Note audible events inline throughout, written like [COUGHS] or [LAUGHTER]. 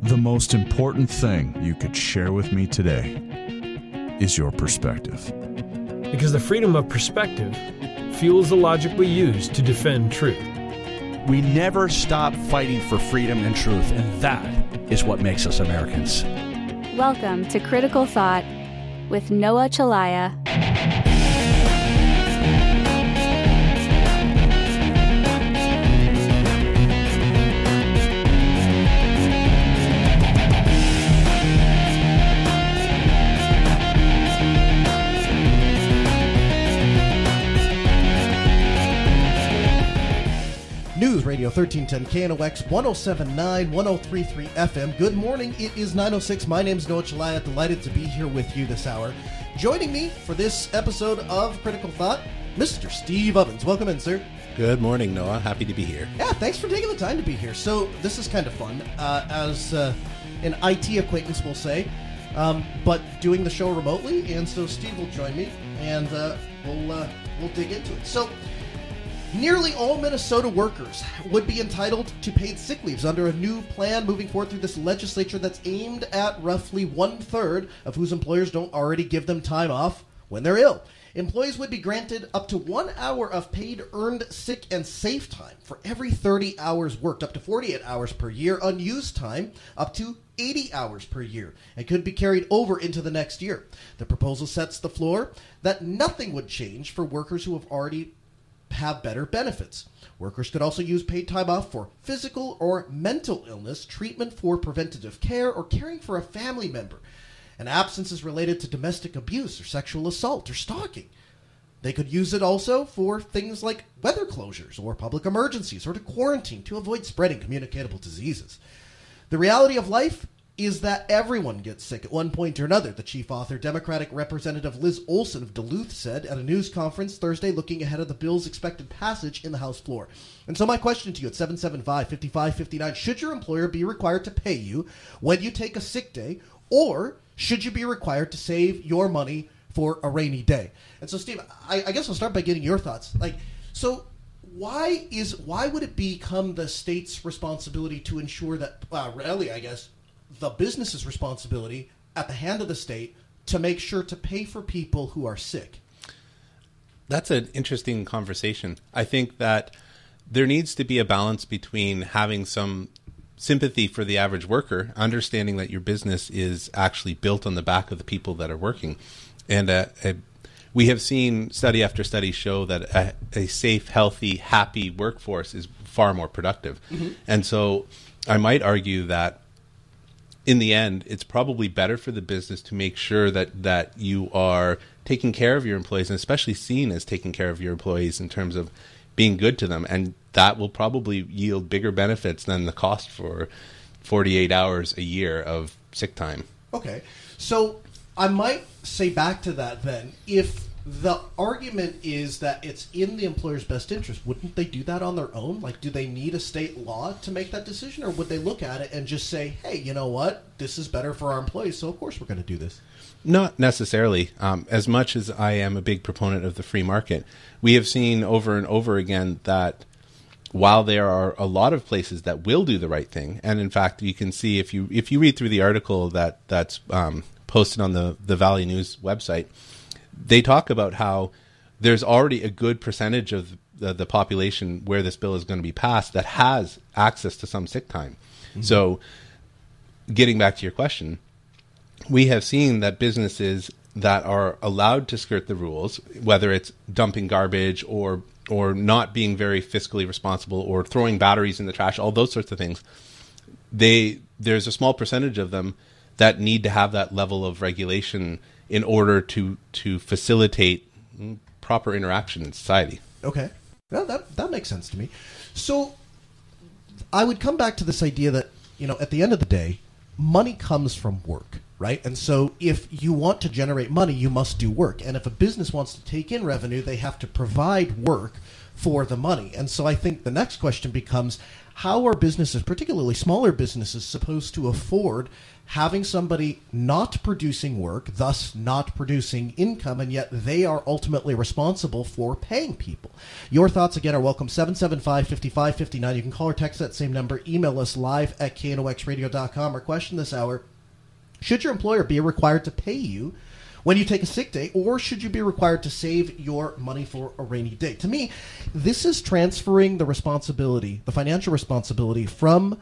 The most important thing you could share with me today is your perspective. Because the freedom of perspective fuels the logic we use to defend truth. We never stop fighting for freedom and truth, and that is what makes us Americans. Welcome to Critical Thought with Noah Chelliah. Radio 1310 KNOX 1079 1033 FM. Good morning. It is 906. My name is Noah Chelliah. Delighted to be here with you this hour. Joining me for this episode of Critical Thought, Mr. Steve Ovens. Welcome in, sir. Good morning, Noah. Happy to be here. Yeah, thanks for taking the time to be here. So, this is kind of fun. Uh, as uh, an IT acquaintance will say, um, but doing the show remotely, and so Steve will join me, and uh, we'll uh, we'll dig into it. So, Nearly all Minnesota workers would be entitled to paid sick leaves under a new plan moving forward through this legislature that's aimed at roughly one third of whose employers don't already give them time off when they're ill. Employees would be granted up to one hour of paid earned sick and safe time for every 30 hours worked, up to 48 hours per year, unused time up to 80 hours per year, and could be carried over into the next year. The proposal sets the floor that nothing would change for workers who have already have better benefits. Workers could also use paid time off for physical or mental illness, treatment for preventative care, or caring for a family member. An absence is related to domestic abuse or sexual assault or stalking. They could use it also for things like weather closures or public emergencies or to quarantine to avoid spreading communicable diseases. The reality of life is that everyone gets sick at one point or another, the chief author, Democratic Representative Liz Olson of Duluth, said at a news conference Thursday looking ahead of the bill's expected passage in the House floor. And so, my question to you at 775 5559 should your employer be required to pay you when you take a sick day, or should you be required to save your money for a rainy day? And so, Steve, I, I guess I'll start by getting your thoughts. Like, so why is why would it become the state's responsibility to ensure that uh, really i guess the business's responsibility at the hand of the state to make sure to pay for people who are sick. That's an interesting conversation. I think that there needs to be a balance between having some sympathy for the average worker, understanding that your business is actually built on the back of the people that are working. And uh, uh, we have seen study after study show that a, a, safe, healthy, happy workforce is far more productive. Mm-hmm. And so I might argue that in the end, it's probably better for the business to make sure that that you are taking care of your employees, and especially seen as taking care of your employees in terms of being good to them, and that will probably yield bigger benefits than the cost for 48 hours a year of sick time. Okay, so I might say back to that then, if the argument is that it's in the employer's best interest. Wouldn't they do that on their own? Like, do they need a state law to make that decision, or would they look at it and just say, "Hey, you know what? This is better for our employees, so of course we're going to do this." Not necessarily. Um, as much as I am a big proponent of the free market, we have seen over and over again that while there are a lot of places that will do the right thing, and in fact, you can see if you if you read through the article that that's um, posted on the the Valley News website they talk about how there's already a good percentage of the, the population where this bill is going to be passed that has access to some sick time. Mm-hmm. So, getting back to your question, we have seen that businesses that are allowed to skirt the rules, whether it's dumping garbage or or not being very fiscally responsible or throwing batteries in the trash, all those sorts of things, they there's a small percentage of them that need to have that level of regulation in order to to facilitate proper interaction in society. Okay, well that that makes sense to me. So I would come back to this idea that you know at the end of the day, money comes from work, right? And so if you want to generate money, you must do work. And if a business wants to take in revenue, they have to provide work for the money. And so I think the next question becomes how are businesses, particularly smaller businesses, supposed to afford having somebody not producing work, thus not producing income, and yet they are ultimately responsible for paying people? Your thoughts again are welcome. 775 5559. You can call or text that same number. Email us live at knoxradio.com. Our question this hour should your employer be required to pay you when you take a sick day, or should you be required to save your money for a rainy day? To me, this is transferring the responsibility, the financial responsibility, from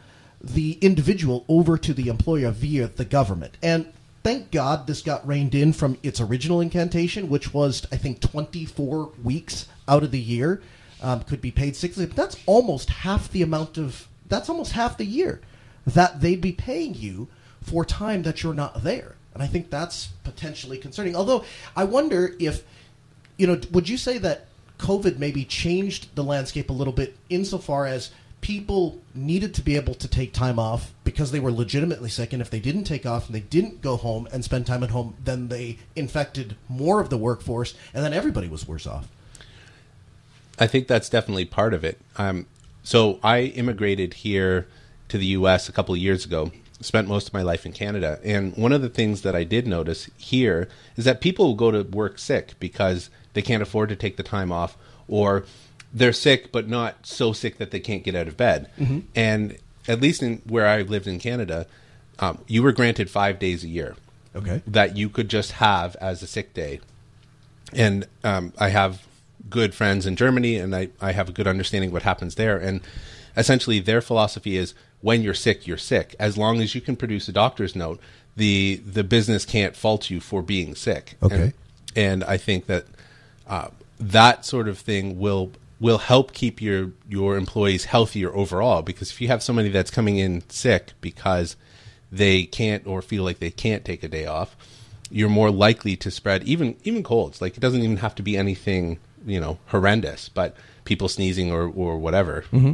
the individual over to the employer via the government. And thank God this got reined in from its original incantation, which was, I think, 24 weeks out of the year um, could be paid leave. But that's almost half the amount of, that's almost half the year that they'd be paying you for time that you're not there. And I think that's potentially concerning. Although I wonder if, you know, would you say that COVID maybe changed the landscape a little bit insofar as people needed to be able to take time off because they were legitimately sick, and if they didn't take off and they didn't go home and spend time at home, then they infected more of the workforce, and then everybody was worse off. I think that's definitely part of it. Um, so I immigrated here to the U.S. a couple of years ago. Spent most of my life in Canada, and one of the things that I did notice here is that people go to work sick because they can't afford to take the time off, or they're sick but not so sick that they can't get out of bed. Mm-hmm. And at least in where I lived in Canada, um, you were granted five days a year. Okay. That you could just have as a sick day. And um, I have good friends in Germany, and I, I have a good understanding what happens there. And essentially, their philosophy is when you're sick, you're sick. As long as you can produce a doctor's note, the the business can't fault you for being sick. Okay. And, and I think that uh, that sort of thing will will help keep your your employees healthier overall because if you have somebody that's coming in sick because they can't or feel like they can't take a day off you're more likely to spread even even colds like it doesn't even have to be anything you know horrendous but people sneezing or or whatever mm-hmm.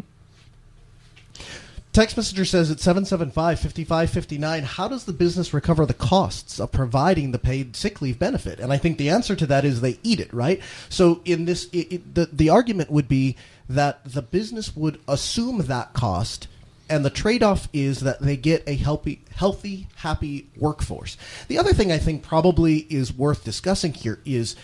Text messenger says at 775-5559, how does the business recover the costs of providing the paid sick leave benefit? And I think the answer to that is they eat it, right? So in this, it, it, the, the argument would be that the business would assume that cost and the trade-off is that they get a healthy, healthy, happy workforce. The other thing I think probably is worth discussing here is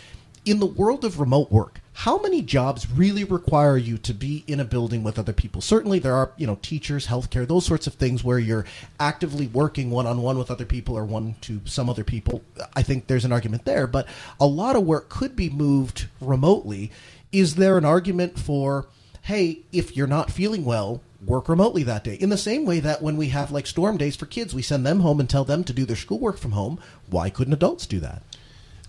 in the world of remote work, how many jobs really require you to be in a building with other people? Certainly, there are you know teachers, healthcare, those sorts of things where you're actively working one on one with other people or one to some other people. I think there's an argument there, but a lot of work could be moved remotely. Is there an argument for hey, if you're not feeling well, work remotely that day. In the same way that when we have like storm days for kids, we send them home and tell them to do their schoolwork from home. Why couldn't adults do that?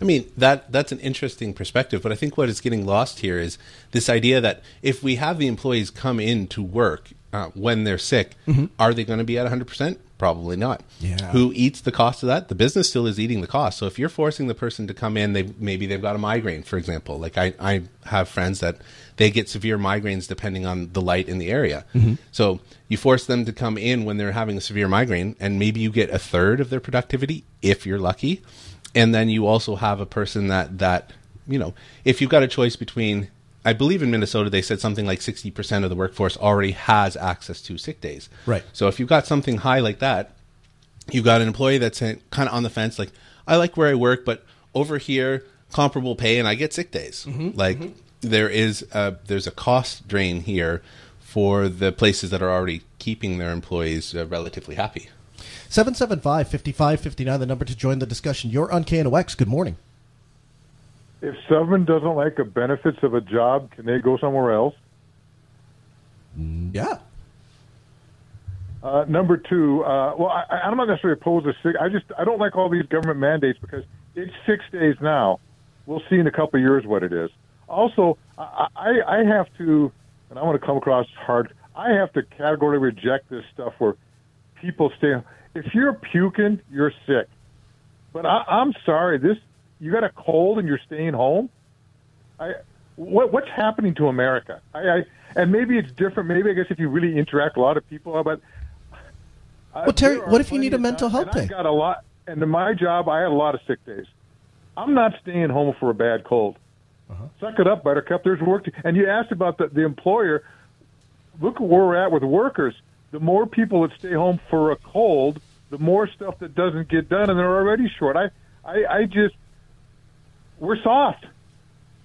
I mean that that's an interesting perspective, but I think what is getting lost here is this idea that if we have the employees come in to work uh, when they're sick, mm-hmm. are they going to be at 100 percent? Probably not. Yeah. Who eats the cost of that? The business still is eating the cost. So if you're forcing the person to come in, they maybe they've got a migraine, for example. Like I, I have friends that they get severe migraines depending on the light in the area. Mm-hmm. So you force them to come in when they're having a severe migraine, and maybe you get a third of their productivity if you're lucky and then you also have a person that that you know if you've got a choice between I believe in Minnesota they said something like 60% of the workforce already has access to sick days. Right. So if you've got something high like that, you've got an employee that's kind of on the fence like I like where I work but over here comparable pay and I get sick days. Mm-hmm, like mm-hmm. there is a, there's a cost drain here for the places that are already keeping their employees uh, relatively happy. 775 5559, the number to join the discussion. You're on KNOX. Good morning. If someone doesn't like the benefits of a job, can they go somewhere else? Yeah. Uh, number two, uh, well, I, I'm not necessarily opposed to sick. I just I don't like all these government mandates because it's six days now. We'll see in a couple of years what it is. Also, I, I, I have to, and I want to come across hard. I have to categorically reject this stuff where people stay if you're puking, you're sick. But I, I'm sorry, this you got a cold and you're staying home. I what what's happening to America? I, I and maybe it's different. Maybe I guess if you really interact a lot of people, but uh, well, Terry, what if you need a mental health day? I got a lot, and in my job, I had a lot of sick days. I'm not staying home for a bad cold. Uh-huh. Suck it up, Buttercup. There's work. To, and you asked about the, the employer. look at where we're at with workers. The more people that stay home for a cold, the more stuff that doesn't get done, and they're already short. I, I, I just, we're soft.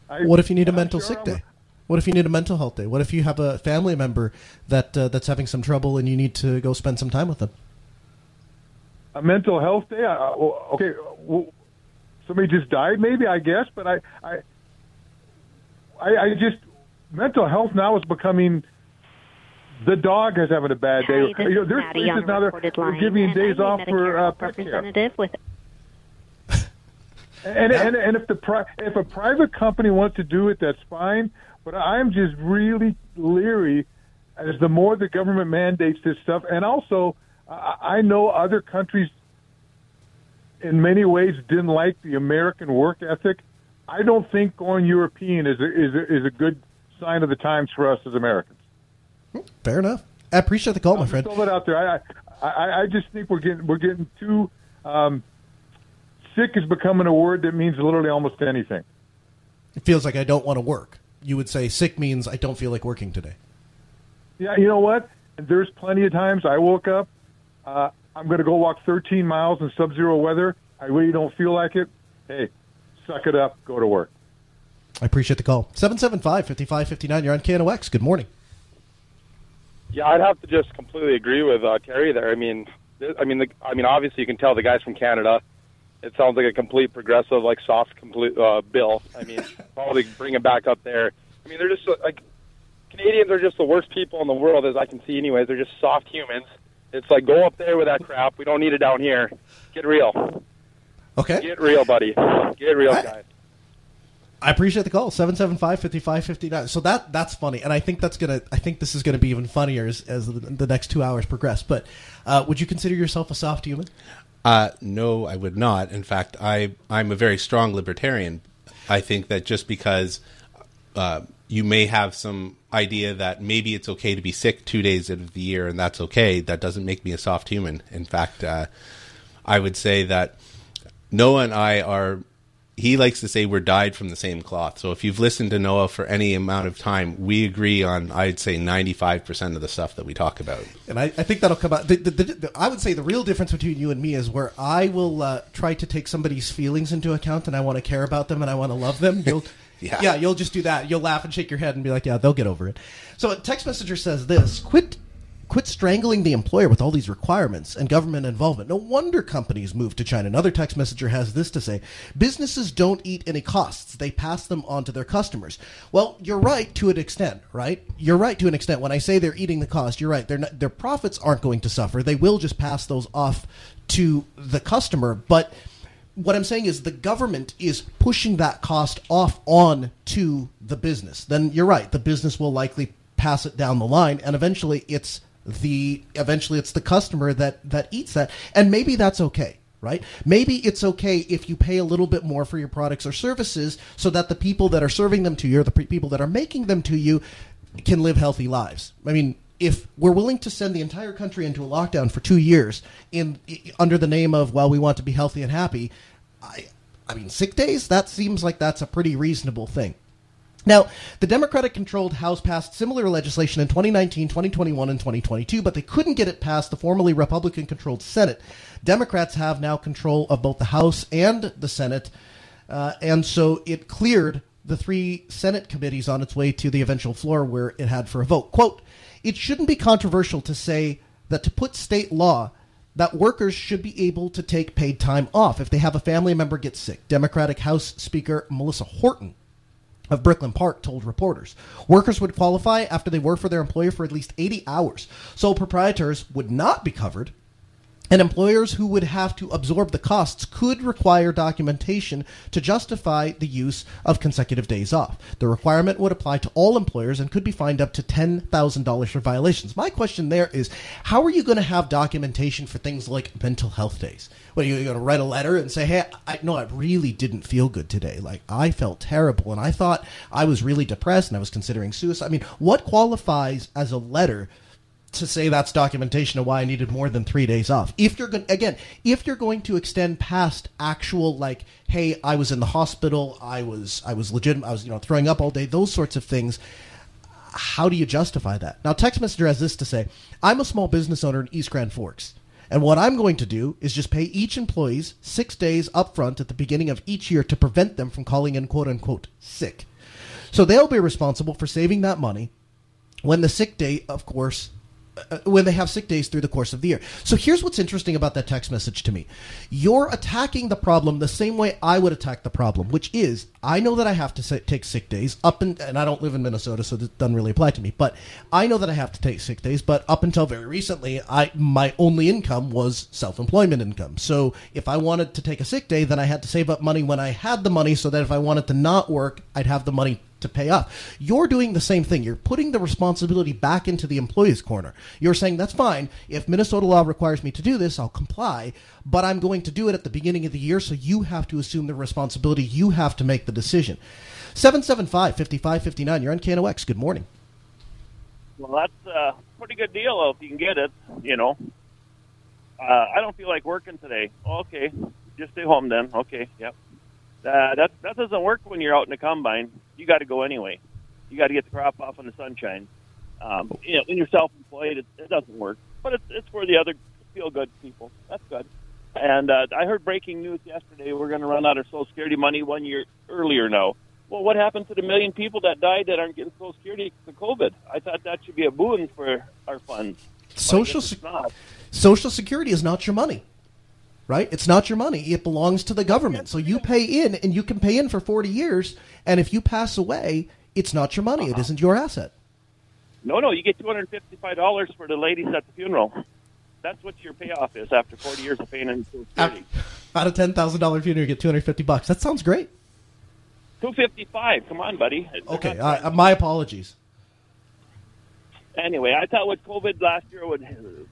I, What if you need a I'm mental sure sick day? What if you need a mental health day? What if you have a family member that uh, that's having some trouble and you need to go spend some time with them? a mental health day. I, I- well, okay, well, somebody just died, maybe I guess, but I, I, I, I just mental health now is becoming. The dog is having a bad day. Hi, this You know, is there's Maddie places now they're, giving days off for uh, representative with And, and and if the pri- if a private company wants to do it, that's fine. But I'm just really leery as the more the government mandates this stuff, and also I, I know other countries in many ways didn't like the American work ethic. I don't think going European is a, is a, is a good sign of the times for us as Americans. Fair enough. I appreciate the call, my Just friend. throw that out there. I, I I I just think we're getting we're getting too um, sick is becoming a word that means literally almost anything. It feels like I don't want to work. You would say sick means I don't feel like working today. Yeah, you know what? There's plenty of times I woke up. Uh, I'm going to go walk 13 miles in sub-zero weather. I really don't feel like it. Hey, suck it up. Go to work. I appreciate the call. 775-5559. You're on KNOX. Good morning. Yeah, I'd have to just completely agree with uh, Terry there. I mean, I mean, the, I mean, obviously you can tell the guys from Canada. It sounds like a complete progressive, like soft, complete uh, bill. I mean, [LAUGHS] probably bring it back up there. I mean, they're just uh, like Canadians are just the worst people in the world, as I can see. Anyways, they're just soft humans. It's like go up there with that crap. We don't need it down here. Get real. Okay. Get real, buddy. Get real, I- guys. I appreciate the call. 775-5559. So that that's funny. And I think that's to I think this is to be even funnier as, as the, the next 2 hours progress. But uh, would you consider yourself a soft human? Uh, no, I would not. In fact, I I'm a very strong libertarian. I think that just because uh, you may have some idea that maybe it's okay to be sick two days out of the year and that's okay, that doesn't make me a soft human. In fact, uh, I would say that Noah and I are. He likes to say we're dyed from the same cloth. So if you've listened to Noah for any amount of time, we agree on I'd say ninety five percent of the stuff that we talk about. And I, I think that'll come out. The, the, the, I would say the real difference between you and me is where I will uh, try to take somebody's feelings into account, and I want to care about them, and I want to love them. You'll, [LAUGHS] Yeah. you'll just do that. You'll laugh and shake your head and be like, "Yeah, they'll get over it." So a text messenger says this: "Quit." Quit strangling the employer with all these requirements and government involvement. No wonder companies move to China. Another text messenger has this to say Businesses don't eat any costs, they pass them on to their customers. Well, you're right to an extent, right? You're right to an extent. When I say they're eating the cost, you're right. Not, their profits aren't going to suffer. They will just pass those off to the customer. But what I'm saying is the government is pushing that cost off on to the business. Then you're right. The business will likely pass it down the line, and eventually it's the eventually it's the customer that that eats that, and maybe that's okay. Right? Maybe it's okay if you pay a little bit more for your products or services so that the people that are serving them to you or the people that are making them to you can live healthy lives. I mean, if we're willing to send the entire country into a lockdown for two years in under the name of well, we want to be healthy and happy, I, I mean, sick days. That seems like that's a pretty reasonable thing. Now, the Democratic controlled House passed similar legislation in 2019, 2021, and 2022, but they couldn't get it past the formerly Republican controlled Senate. Democrats have now control of both the House and the Senate, uh, and so it cleared the three Senate committees on its way to the eventual floor where it had for a vote. Quote, it shouldn't be controversial to say that to put state law that workers should be able to take paid time off if they have a family member get sick. Democratic House Speaker Melissa Hortman of Brooklyn Park told reporters. Workers would qualify after they work for their employer for at least 80 hours. Sole proprietors would not be covered. And employers who would have to absorb the costs could require documentation to justify the use of consecutive days off. The requirement would apply to all employers and could be fined up to $10,000 for violations. My question there is how are you going to have documentation for things like mental health days? Well, you're going to write a letter and say, hey, I no, I really didn't feel good today. Like, I felt terrible and I thought I was really depressed and I was considering suicide. I mean, what qualifies as a letter to say that's documentation of why I needed more than three days off. If you're going again, if you're going to extend past actual like, hey, I was in the hospital, I was I was legitimate, I was you know throwing up all day, those sorts of things. how do you justify that? Now, text messenger has this to say: I'm a small business owner in East Grand Forks. And what I'm going to do is just pay each employees six days upfront at the beginning of each year to prevent them from calling in quote unquote sick. So they'll be responsible for saving that money when the sick day, of course, uh, when they have sick days through the course of the year. So here's what's interesting about that text message to me. You're attacking the problem the same way I would attack the problem, which is I know that I have to take sick days up and and I don't live in Minnesota, so this doesn't really apply to me. But I know that I have to take sick days. But up until very recently, I my only income was self-employment income. So if I wanted to take a sick day, then I had to save up money when I had the money, so that if I wanted to not work, I'd have the money to pay off. You're doing the same thing. You're putting the responsibility back into the employee's corner. You're saying, that's fine. If Minnesota law requires me to do this, I'll comply, but I'm going to do it at the beginning of the year, so you have to assume the responsibility. You have to make the decision. 775 5559. You're on KNOX. Good morning. Well, that's a pretty good deal if you can get it, you know. Uh, I don't feel like working today. Okay, just stay home then. Okay, yep. Uh, that that doesn't work when you're out in the combine. You got to go anyway. You got to get the crop off in the sunshine. Um, you know, when you're self-employed, it, it doesn't work. But it's it's for the other feel-good people. That's good. And uh, I heard breaking news yesterday. We're going to run out of Social Security money one year earlier now. Well, what happened to the million people that died that aren't getting Social Security because of COVID? I thought that should be a boon for our funds. Social guess Sec- it's not. Social Security is not your money. Right? It's not your money. It belongs to the government. So you pay in and you can pay in for 40 years and if you pass away, it's not your money. It isn't your asset. No, no, you get two hundred fifty-five dollars for the ladies at the funeral. That's what your payoff is after forty years of paying in. Out of $10,000 funeral, you get 250 bucks. That sounds great. Two fifty-five. Come on, buddy. Okay, uh, my apologies. Anyway, I thought with COVID last year would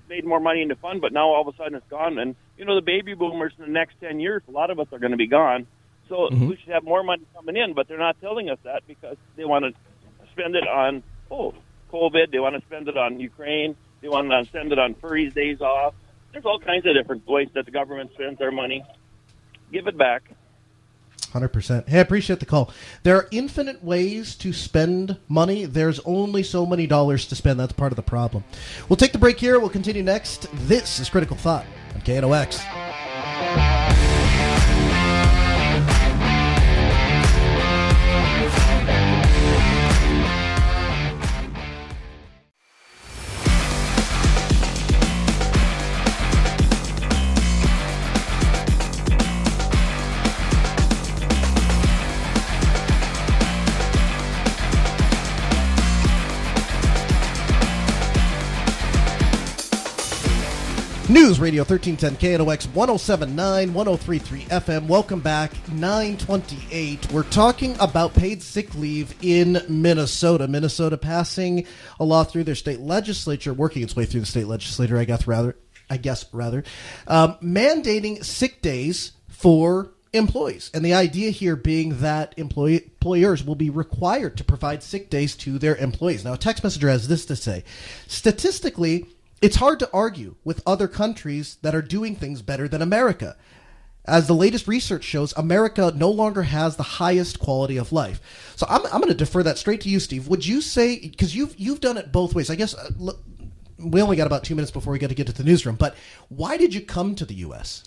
made more money in the fund, but now all of a sudden it's gone. And you know, the baby boomers in the next ten years, a lot of us are going to be gone. So Mhm. we should have more money coming in, but they're not telling us that because they want to spend it on oh COVID. They want to spend it on Ukraine. They want to spend it on furries days off. There's all kinds of different ways that the government spends their money. Give it back. 100%. Hey, I appreciate the call. There are infinite ways to spend money. There's only so many dollars to spend. That's part of the problem. We'll take the break here. We'll continue next. This is Critical Thought on KNOX. News Radio 1310 KNOX 1079 1033 FM. Welcome back. 928. We're talking about paid sick leave in Minnesota. Minnesota passing a law through their state legislature, working its way through the state legislature, I guess rather. I guess rather, um, mandating sick days for employees. And the idea here being that employee, employers will be required to provide sick days to their employees. Now, a text messenger has this to say Statistically, it's hard to argue with other countries that are doing things better than America. As the latest research shows, America no longer has the highest quality of life. So I'm, I'm going to defer that straight to you, Steve. Would you say because you've you've done it both ways? I guess uh, look, we only got about two minutes before we got to get to the newsroom. But why did you come to the U.S.?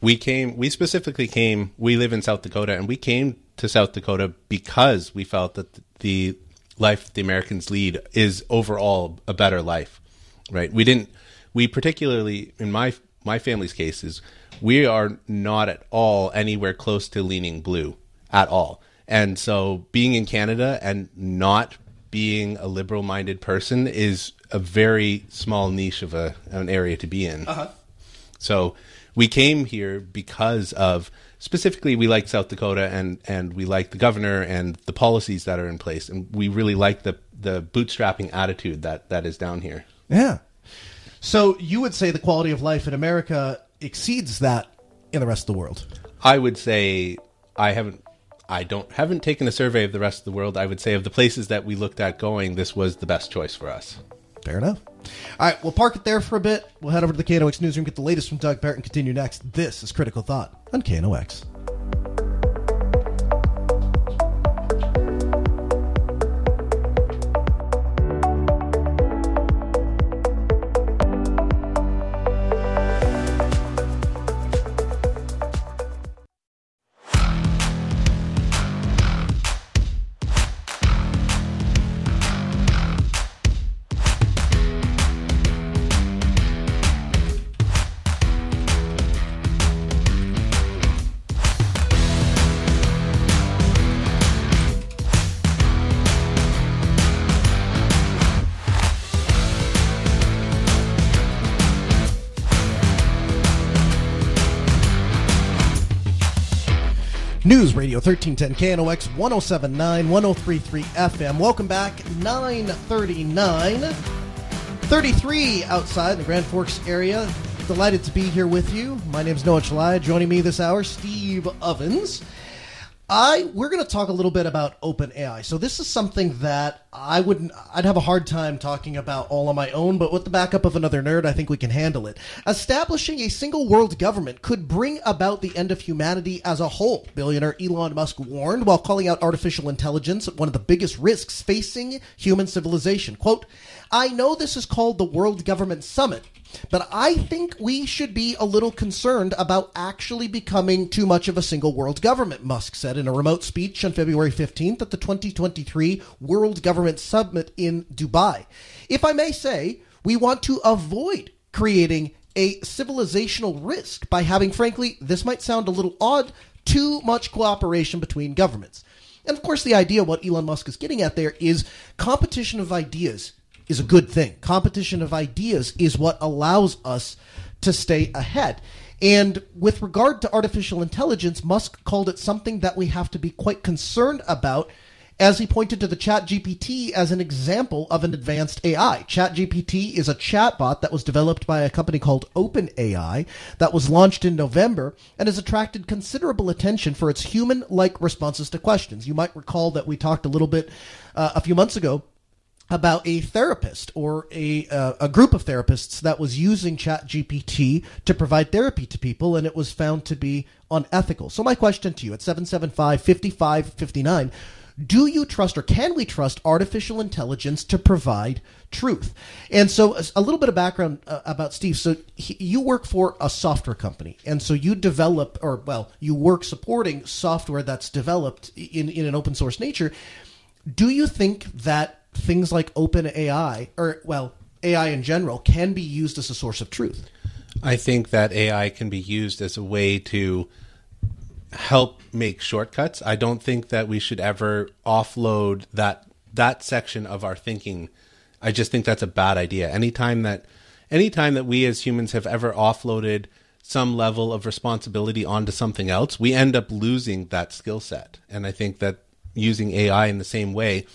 we came we specifically came we live in south dakota and we came to south dakota because we felt that the life the americans lead is overall a better life right we didn't we particularly in my my family's cases we are not at all anywhere close to leaning blue at all and so being in canada and not being a liberal minded person is a very small niche of a an area to be in Uh-huh. so we came here because of specifically we like South Dakota and and we like the governor and the policies that are in place and we really like the the bootstrapping attitude that that is down here. Yeah. So you would say the quality of life in America exceeds that in the rest of the world. I would say I haven't I don't haven't taken a survey of the rest of the world. I would say of the places that we looked at going, this was the best choice for us. Fair enough. All right, we'll park it there for a bit. We'll head over to the KNOX newsroom, get the latest from Doug Barrett, and continue next. This is Critical Thought on KNOX. Radio 1310 KNOX 1079 1033 FM. Welcome back. 939. 33 outside the Grand Forks area. Delighted to be here with you. My name is Noah Chelliah. Joining me this hour, Steve Ovens. I we're going to talk a little bit about OpenAI. So this is something that I wouldn't I'd have a hard time talking about all on my own, but with the backup of another nerd, I think we can handle it. Establishing a single world government could bring about the end of humanity as a whole. Billionaire Elon Musk warned while calling out artificial intelligence one of the biggest risks facing human civilization. Quote, I know this is called the World Government Summit, but I think we should be a little concerned about actually becoming too much of a single world government, Musk said in a remote speech on February 15th at the 2023 World Government Summit in Dubai. If I may say, we want to avoid creating a civilizational risk by having, frankly, this might sound a little odd, too much cooperation between governments. And of course, the idea, what Elon Musk is getting at there, is competition of ideas is a good thing. Competition of ideas is what allows us to stay ahead. And with regard to artificial intelligence, Musk called it something that we have to be quite concerned about as he pointed to the ChatGPT as an example of an advanced AI. ChatGPT is a chatbot that was developed by a company called OpenAI that was launched in November and has attracted considerable attention for its human-like responses to questions. You might recall that we talked a little bit uh, a few months ago about a therapist or a uh, a group of therapists that was using ChatGPT to provide therapy to people, and it was found to be unethical. So my question to you at 775-5559, do you trust or can we trust artificial intelligence to provide truth? And so a little bit of background uh, about Steve. So he, you work for a software company, and so you develop, or well, you work supporting software that's developed in in an open source nature. Do you think that things like open AI, or well, AI in general, can be used as a source of truth? I think that AI can be used as a way to help make shortcuts. I don't think that we should ever offload that that section of our thinking. I just think that's a bad idea. Anytime that anytime that we as humans have ever offloaded some level of responsibility onto something else, we end up losing that skill set. And I think that using AI in the same way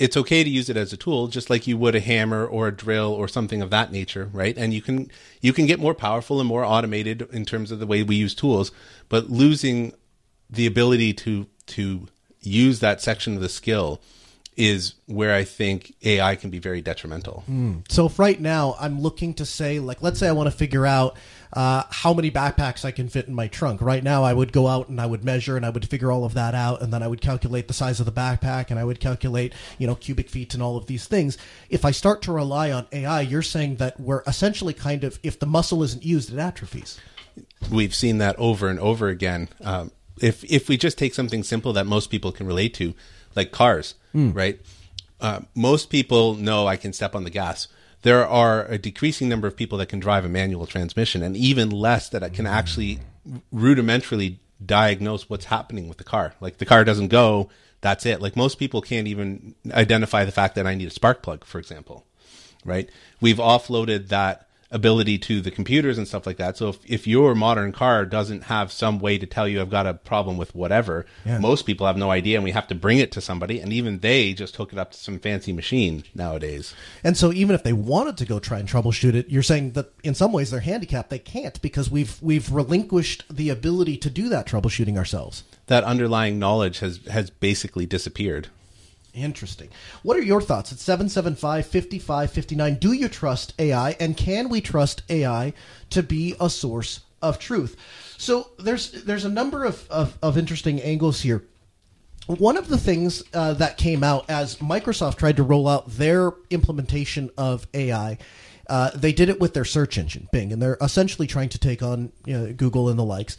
it's okay to use it as a tool just like you would a hammer or a drill or something of that nature right and you can you can get more powerful and more automated in terms of the way we use tools but losing the ability to to use that section of the skill is where I think AI can be very detrimental. Mm. So if right now I'm looking to say, like, let's say I want to figure out uh, how many backpacks I can fit in my trunk. Right now, I would go out and I would measure and I would figure all of that out, and then I would calculate the size of the backpack and I would calculate, you know, cubic feet and all of these things. If I start to rely on AI, you're saying that we're essentially kind of, if the muscle isn't used, it atrophies. We've seen that over and over again. Um, if if we just take something simple that most people can relate to, like cars, mm. right? Uh, most people know I can step on the gas. There are a decreasing number of people that can drive a manual transmission, and even less that can actually rudimentarily diagnose what's happening with the car. Like the car doesn't go, that's it. Like most people can't even identify the fact that I need a spark plug, for example, right? We've offloaded that ability to the computers and stuff like that. So if, if your modern car doesn't have some way to tell you I've got a problem with whatever, yeah. most people have no idea and we have to bring it to somebody and even they just hook it up to some fancy machine nowadays. And so even if they wanted to go try and troubleshoot it, you're saying that in some ways they're handicapped. They can't because we've we've relinquished the ability to do that troubleshooting ourselves. That underlying knowledge has has basically disappeared. Interesting. What are your thoughts at 775 5559? Do you trust AI and can we trust AI to be a source of truth? So there's there's a number of, of, of interesting angles here. One of the things uh, that came out as Microsoft tried to roll out their implementation of AI, uh, they did it with their search engine, Bing, and they're essentially trying to take on you know, Google and the likes.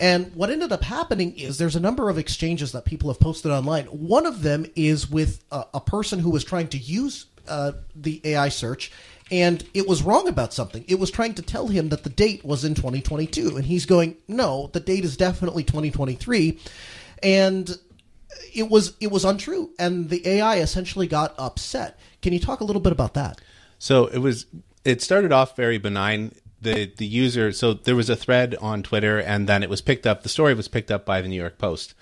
And what ended up happening is there's a number of exchanges that people have posted online. One of them is with a, a person who was trying to use uh, the AI search and it was wrong about something. It was trying to tell him that the date was in 2022, and he's going, "No, the date is definitely 2023," and it was it was untrue, and the AI essentially got upset. Can you talk a little bit about that? So it was it started off very benign the the user. So there was a thread on Twitter, and then it was picked up. The story was picked up by the New York Post,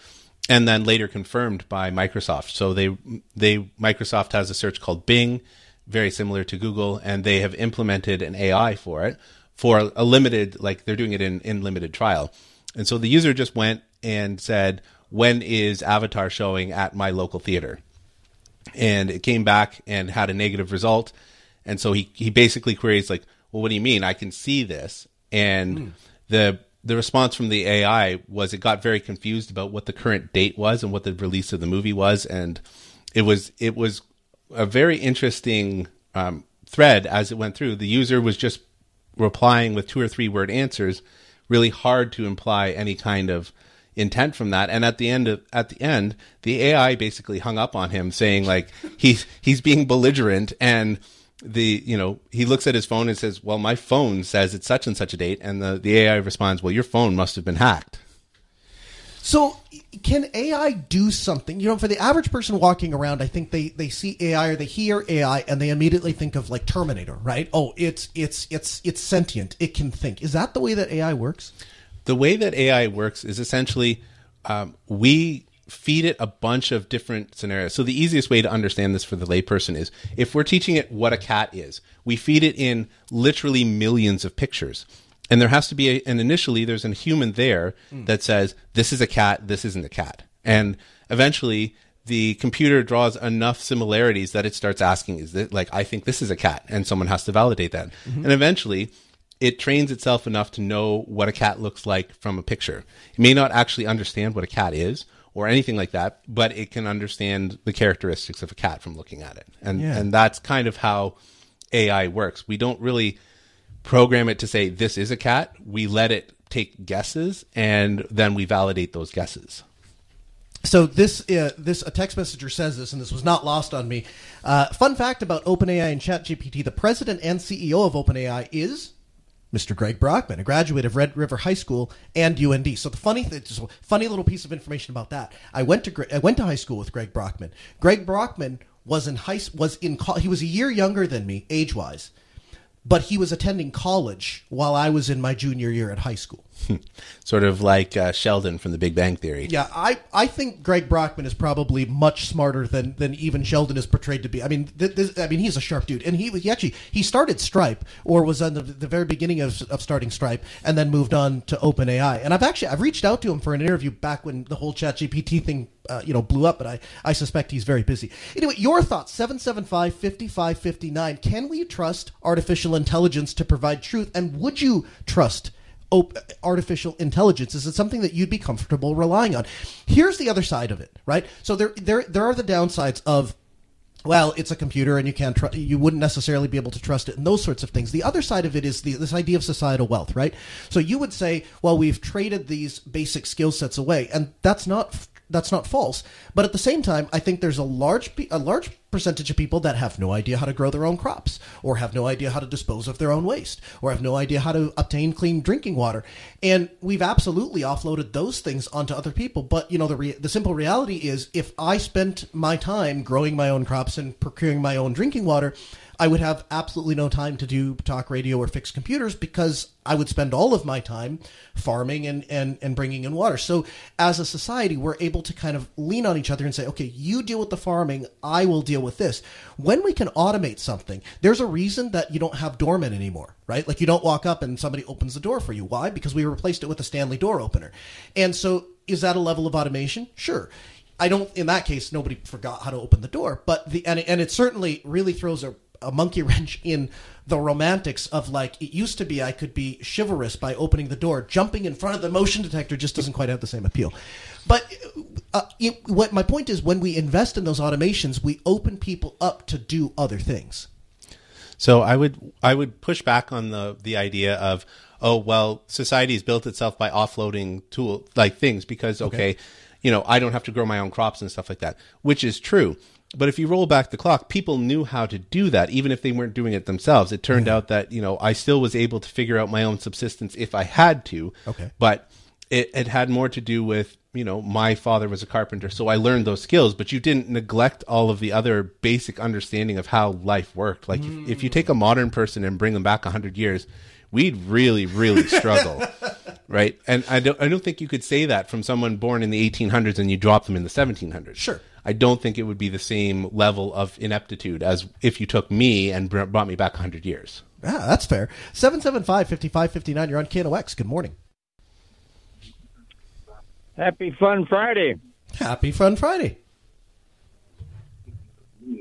and then later confirmed by Microsoft. So they they Microsoft has a search called Bing, very similar to Google, and they have implemented an AI for it for a limited like they're doing it in in limited trial. And so the user just went and said, "When is Avatar showing at my local theater?" And it came back and had a negative result. And so he he basically queries like, "Well, what do you mean? I can see this." And the the response from the AI was it got very confused about what the current date was and what the release of the movie was, and it was it was a very interesting um, thread as it went through. The user was just replying with two or three word answers, really hard to imply any kind of intent from that. And at the end of at the end, the AI basically hung up on him, saying like [LAUGHS] he's he's being belligerent and the you know he looks at his phone and says well my phone says it's such and such a date and the, the ai responds well your phone must have been hacked So, can AI do something? You know, for the average person walking around, I think they, they see AI or they hear AI and they immediately think of like Terminator, right? Oh, it's it's it's it's sentient. It can think. Is that the way that AI works? the way that ai works is essentially um, we feed it a bunch of different scenarios. So the easiest way to understand this for the layperson is if we're teaching it what a cat is we feed it in literally millions of pictures. And there has to be a, and initially there's a human there hmm. that says this is a cat this isn't a cat. And eventually the computer draws enough similarities that it starts asking is it like i think this is a cat? And someone has to validate that. Mm-hmm. And eventually it trains itself enough to know what a cat looks like from a picture. It may not actually understand what a cat is or anything like that but it can understand the characteristics of a cat from looking at it and Yeah. and that's kind of how ai works we don't really program it to say this is a cat. We let it take guesses and then we validate those guesses. So this uh, this a text messenger says this, and this was not lost on me. Uh, fun fact about OpenAI and ChatGPT: the president and CEO of OpenAI is Mr. Greg Brockman, a graduate of Red River High School and UND. So the funny, th- funny little piece of information about that. I went to I went to high school with Greg Brockman. Greg Brockman was in high was in he was a year younger than me age wise, but he was attending college while I was in my junior year at high school. [LAUGHS] Sort of like uh, Sheldon from The Big Bang Theory. Yeah, I, I think Greg Brockman is probably much smarter than, than even Sheldon is portrayed to be. I mean, th- this, I mean, he's a sharp dude, and he was he actually he started Stripe or was on the, the very beginning of, of starting Stripe, and then moved on to OpenAI. And I've actually I've reached out to him for an interview back when the whole ChatGPT thing uh, you know blew up, but I, I suspect he's very busy. Anyway, your thoughts 775-5559. Can we trust artificial intelligence to provide truth, and would you trust? Op- artificial intelligence? Is it something that you'd be comfortable relying on? Here's the other side of it, right? So there, there, there are the downsides of well, it's a computer and you can't tr- you wouldn't necessarily be able to trust it and those sorts of things. The other side of it is the, this idea of societal wealth, right? So you would say, well, we've traded these basic skill sets away, and that's not that's not false. But at the same time, I think there's a large a large percentage of people that have no idea how to grow their own crops, or have no idea how to dispose of their own waste, or have no idea how to obtain clean drinking water. And we've absolutely offloaded those things onto other people. But you know, the re- the simple reality is, if I spent my time growing my own crops and procuring my own drinking water, I would have absolutely no time to do talk radio or fix computers because I would spend all of my time farming and, and, and bringing in water. So as a society, we're able to kind of lean on each other and say, okay, you deal with the farming, I will deal with this. When we can automate something, there's a reason that you don't have doormen anymore, right? Like you don't walk up and somebody opens the door for you. Why? Because we replaced it with a Stanley door opener. And so is that a level of automation? Sure. I don't. In that case, nobody forgot how to open the door. But the and and it certainly really throws a, a monkey [LAUGHS] wrench in the romantics of like it used to be. I could be chivalrous by opening the door, jumping in front of the motion detector just doesn't quite have the same appeal. But uh, it, what my point is, when we invest in those automations, we open people up to do other things. So I would I would push back on the the idea of oh well society has built itself by offloading tool like things because okay, you know I don't have to grow my own crops and stuff like that which is true but if you roll back the clock people knew how to do that even if they weren't doing it themselves it turned mm-hmm. out that you know I still was able to figure out my own subsistence if I had to Okay. but it, it had more to do with you know my father was a carpenter so i learned those skills but you didn't neglect all of the other basic understanding of how life worked like if, if you take a mm. modern person and bring them back 100 years we'd really, really struggle, [LAUGHS] right? And I don't, I don't think you could say that from someone born in the 1800s and you drop them in the 1700s. Sure. I don't think it would be the same level of ineptitude as if you took me and brought me back 100 years. Ah, that's fair. 775 5559. You're on KNOX. Good morning. Happy Fun Friday. Happy Fun Friday.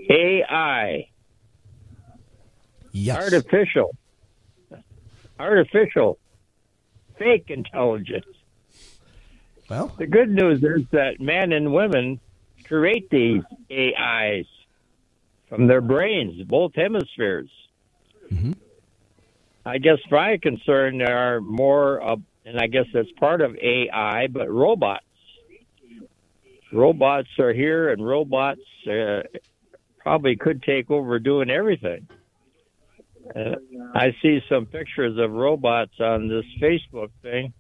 AI. Yes. Artificial. Artificial. Fake intelligence. Well, The good news is that men and women create these AIs from their brains, both hemispheres. I guess my concern there are more, of, and I guess that's part of AI, but robots. Robots are here, and robots uh, probably could take over doing everything. Uh, I see some pictures of robots on this Facebook thing.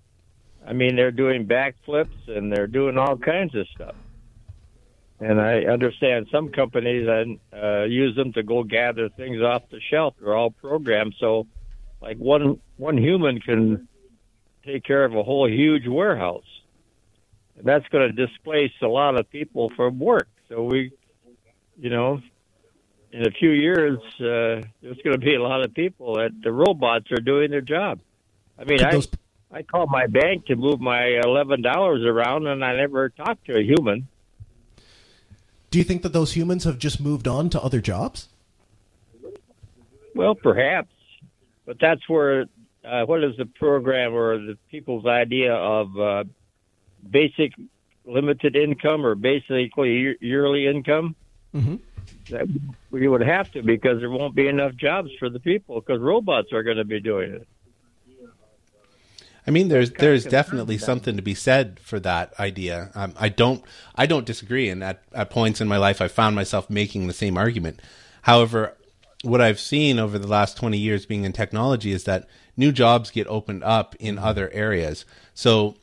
I mean, they're doing backflips and they're doing all kinds of stuff. And I understand some companies and uh, use them to go gather things off the shelf. They're all programmed so, like one one human can take care of a whole huge warehouse. And that's going to displace a lot of people from work. So we, you know, in a few years, uh, there's going to be a lot of people that the robots are doing their job. I mean, I I call my bank to move my eleven dollars around, and I never talk to a human. Do you think that those humans have just moved on to other jobs? Well, perhaps, but that's where uh, what is the program or the people's idea of uh, basic limited income or basically yearly income? Mhm. That we would have to because there won't be enough jobs for the people because robots are going to be doing it. I mean, there's there's definitely something to be said for that idea. Um, I don't I don't disagree, and at, at points in my life, I found myself making the same argument. However, what I've seen over the last twenty years being in technology is that new jobs get opened up in other areas. So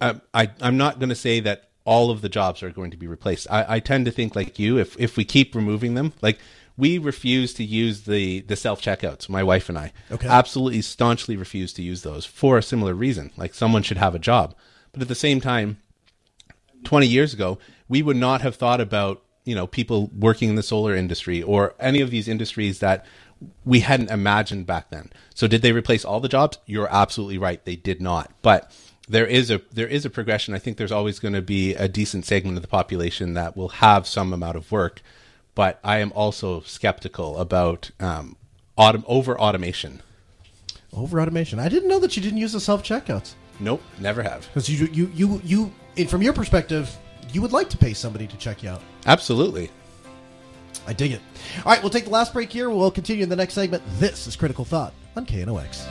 um, I I'm not going to say that all of the jobs are going to be replaced. I, I tend to think like you. If if we keep removing them, like we refuse to use the the self checkouts. My wife and I Okay. absolutely staunchly refuse to use those for a similar reason. Like someone should have a job, but at the same time, 20 years ago, we would not have thought about, you know, people working in the solar industry or any of these industries that we hadn't imagined back then. So did they replace all the jobs? You're absolutely right. They did not. But there is a there is a progression. I think there's always going to be a decent segment of the population that will have some amount of work. But I am also skeptical about um, autom- over automation. Over automation. I didn't know that you didn't use the self checkouts Nope, never have. because you you you you and from your perspective, you would like to pay somebody to check you out. Absolutely. I dig it. All right, we'll take the last break here. We'll continue in the next segment. This is Critical Thought on KNOX.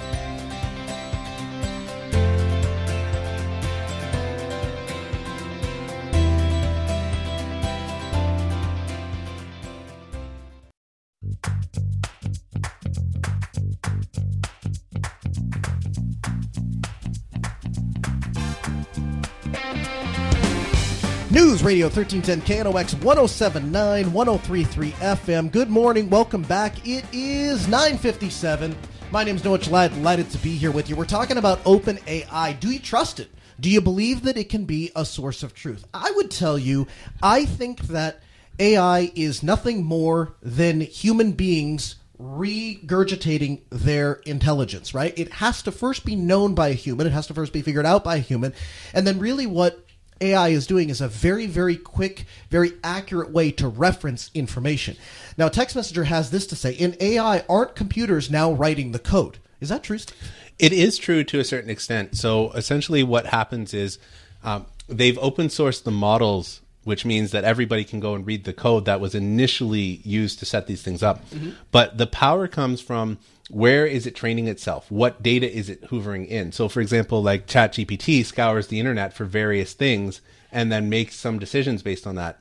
News Radio 1310 KNOX 1079 1033 FM. Good morning. Welcome back. It is 957. My name is Noah Chelliah. Delighted to be here with you. We're talking about open AI. Do you trust it? Do you believe that it can be a source of truth? I would tell you, I think that AI is nothing more than human beings regurgitating their intelligence, right? It has to first be known by a human, it has to first be figured out by a human, and then really what AI is doing is a very, very quick, very accurate way to reference information. Now, Text Messenger has this to say In AI, aren't computers now writing the code? Is that true, Steve? It is true to a certain extent. So essentially, what happens is um, they've open sourced the models, which means that everybody can go and read the code that was initially used to set these things up. But the power comes from where is it training itself? What data is it hoovering in? So, for example, like ChatGPT scours the internet for various things and then makes some decisions based on that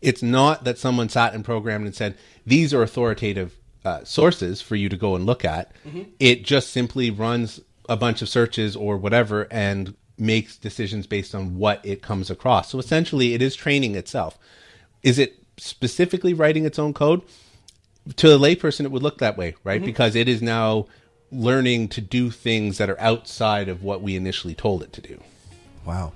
it's not that someone sat and programmed and said these are authoritative uh, sources for you to go and look at. It just simply runs a bunch of searches or whatever and makes decisions based on what it comes across. So essentially, it is training itself. Is it specifically writing its own code? To a layperson, it would look that way, right? Because it is now learning to do things that are outside of what we initially told it to do. Wow.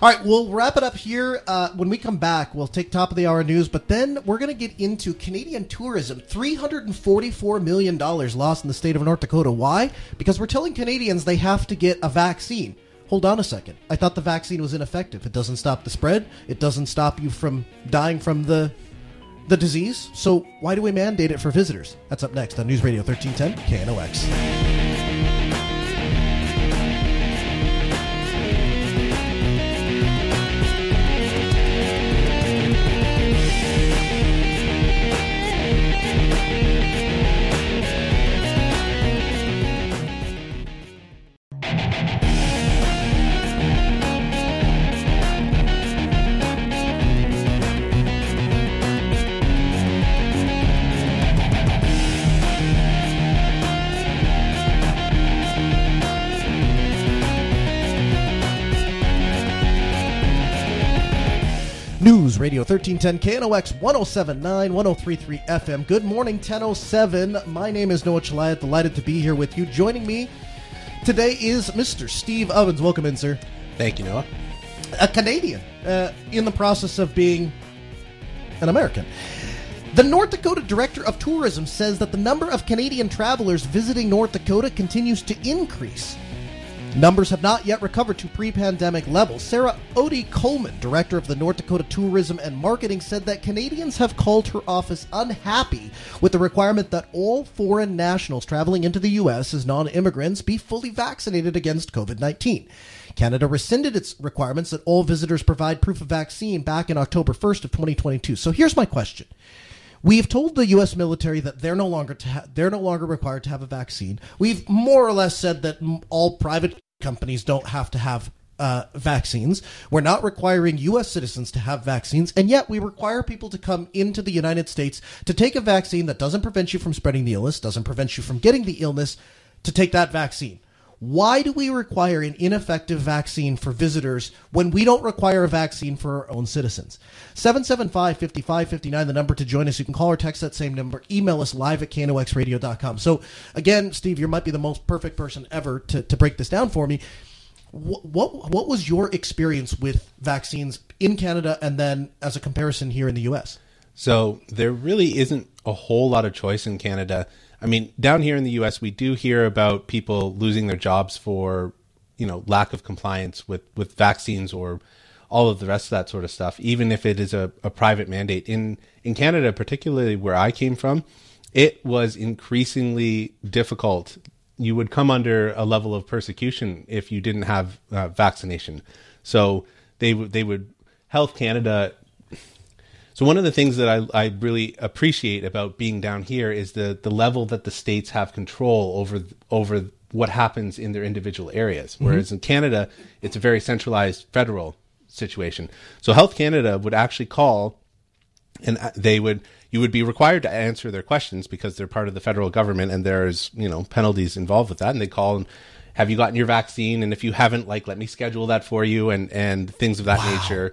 All right, we'll wrap it up here. Uh, when we come back, we'll take top of the hour news, but then we're going to get into Canadian tourism. $344 million lost in the state of North Dakota. Why? Because we're telling Canadians they have to get a vaccine. Hold on a second. I thought the vaccine was ineffective. It doesn't stop the spread, it doesn't stop you from dying from the the disease. So why do we mandate it for visitors? That's up next on News Radio 1310 KNOX. News Radio 1310 KNOX 1079 1033 FM. Good morning, 1007. My name is Noah Chelliah. Delighted to be here with you. Joining me today is Mr. Steve Ovens. Welcome in, sir. Thank you, Noah. A Canadian uh, in the process of being an American. The North Dakota Director of Tourism says that the number of Canadian travelers visiting North Dakota continues to increase. Numbers have not yet recovered to pre pandemic levels. Sara Otte Coleman, director of the North Dakota Tourism and Marketing, said that Canadians have called her office unhappy with the requirement that all foreign nationals traveling into the U.S. as non immigrants be fully vaccinated against COVID 19. Canada rescinded its requirements that all visitors provide proof of vaccine back in October 1st of 2022. So here's my question. We've told the U.S. military that they're no longer ha- they're no longer required to have a vaccine. We've more or less said that all private companies don't have to have uh, vaccines. We're not requiring U.S. citizens to have vaccines, and yet we require people to come into the United States to take a vaccine that doesn't prevent you from spreading the illness, doesn't prevent you from getting the illness, to take that vaccine. Why do we require an ineffective vaccine for visitors when we don't require a vaccine for our own citizens? 775 5559, the number to join us. You can call or text that same number. Email us live at knoxradio.com. So, again, Steve, you might be the most perfect person ever to, to break this down for me. What, what, what was your experience with vaccines in Canada and then as a comparison here in the U.S.? So, there really isn't a whole lot of choice in Canada. I mean, down here in the U.S., we do hear about people losing their jobs for, you know, lack of compliance with, with vaccines or all of the rest of that sort of stuff, even if it is a, a private mandate. In in Canada, particularly where I came from, it was increasingly difficult. You would come under a level of persecution if you didn't have uh, vaccination. So they would they would Health Canada so one of the things that I, I really appreciate about being down here is the the level that the states have control over over what happens in their individual areas. Whereas mm-hmm. in Canada, it's a very centralized federal situation. So Health Canada would actually call, and they would you would be required to answer their questions because they're part of the federal government, and there's you know penalties involved with that. And they call and have you gotten your vaccine? And if you haven't, like let me schedule that for you, and and things of that wow. nature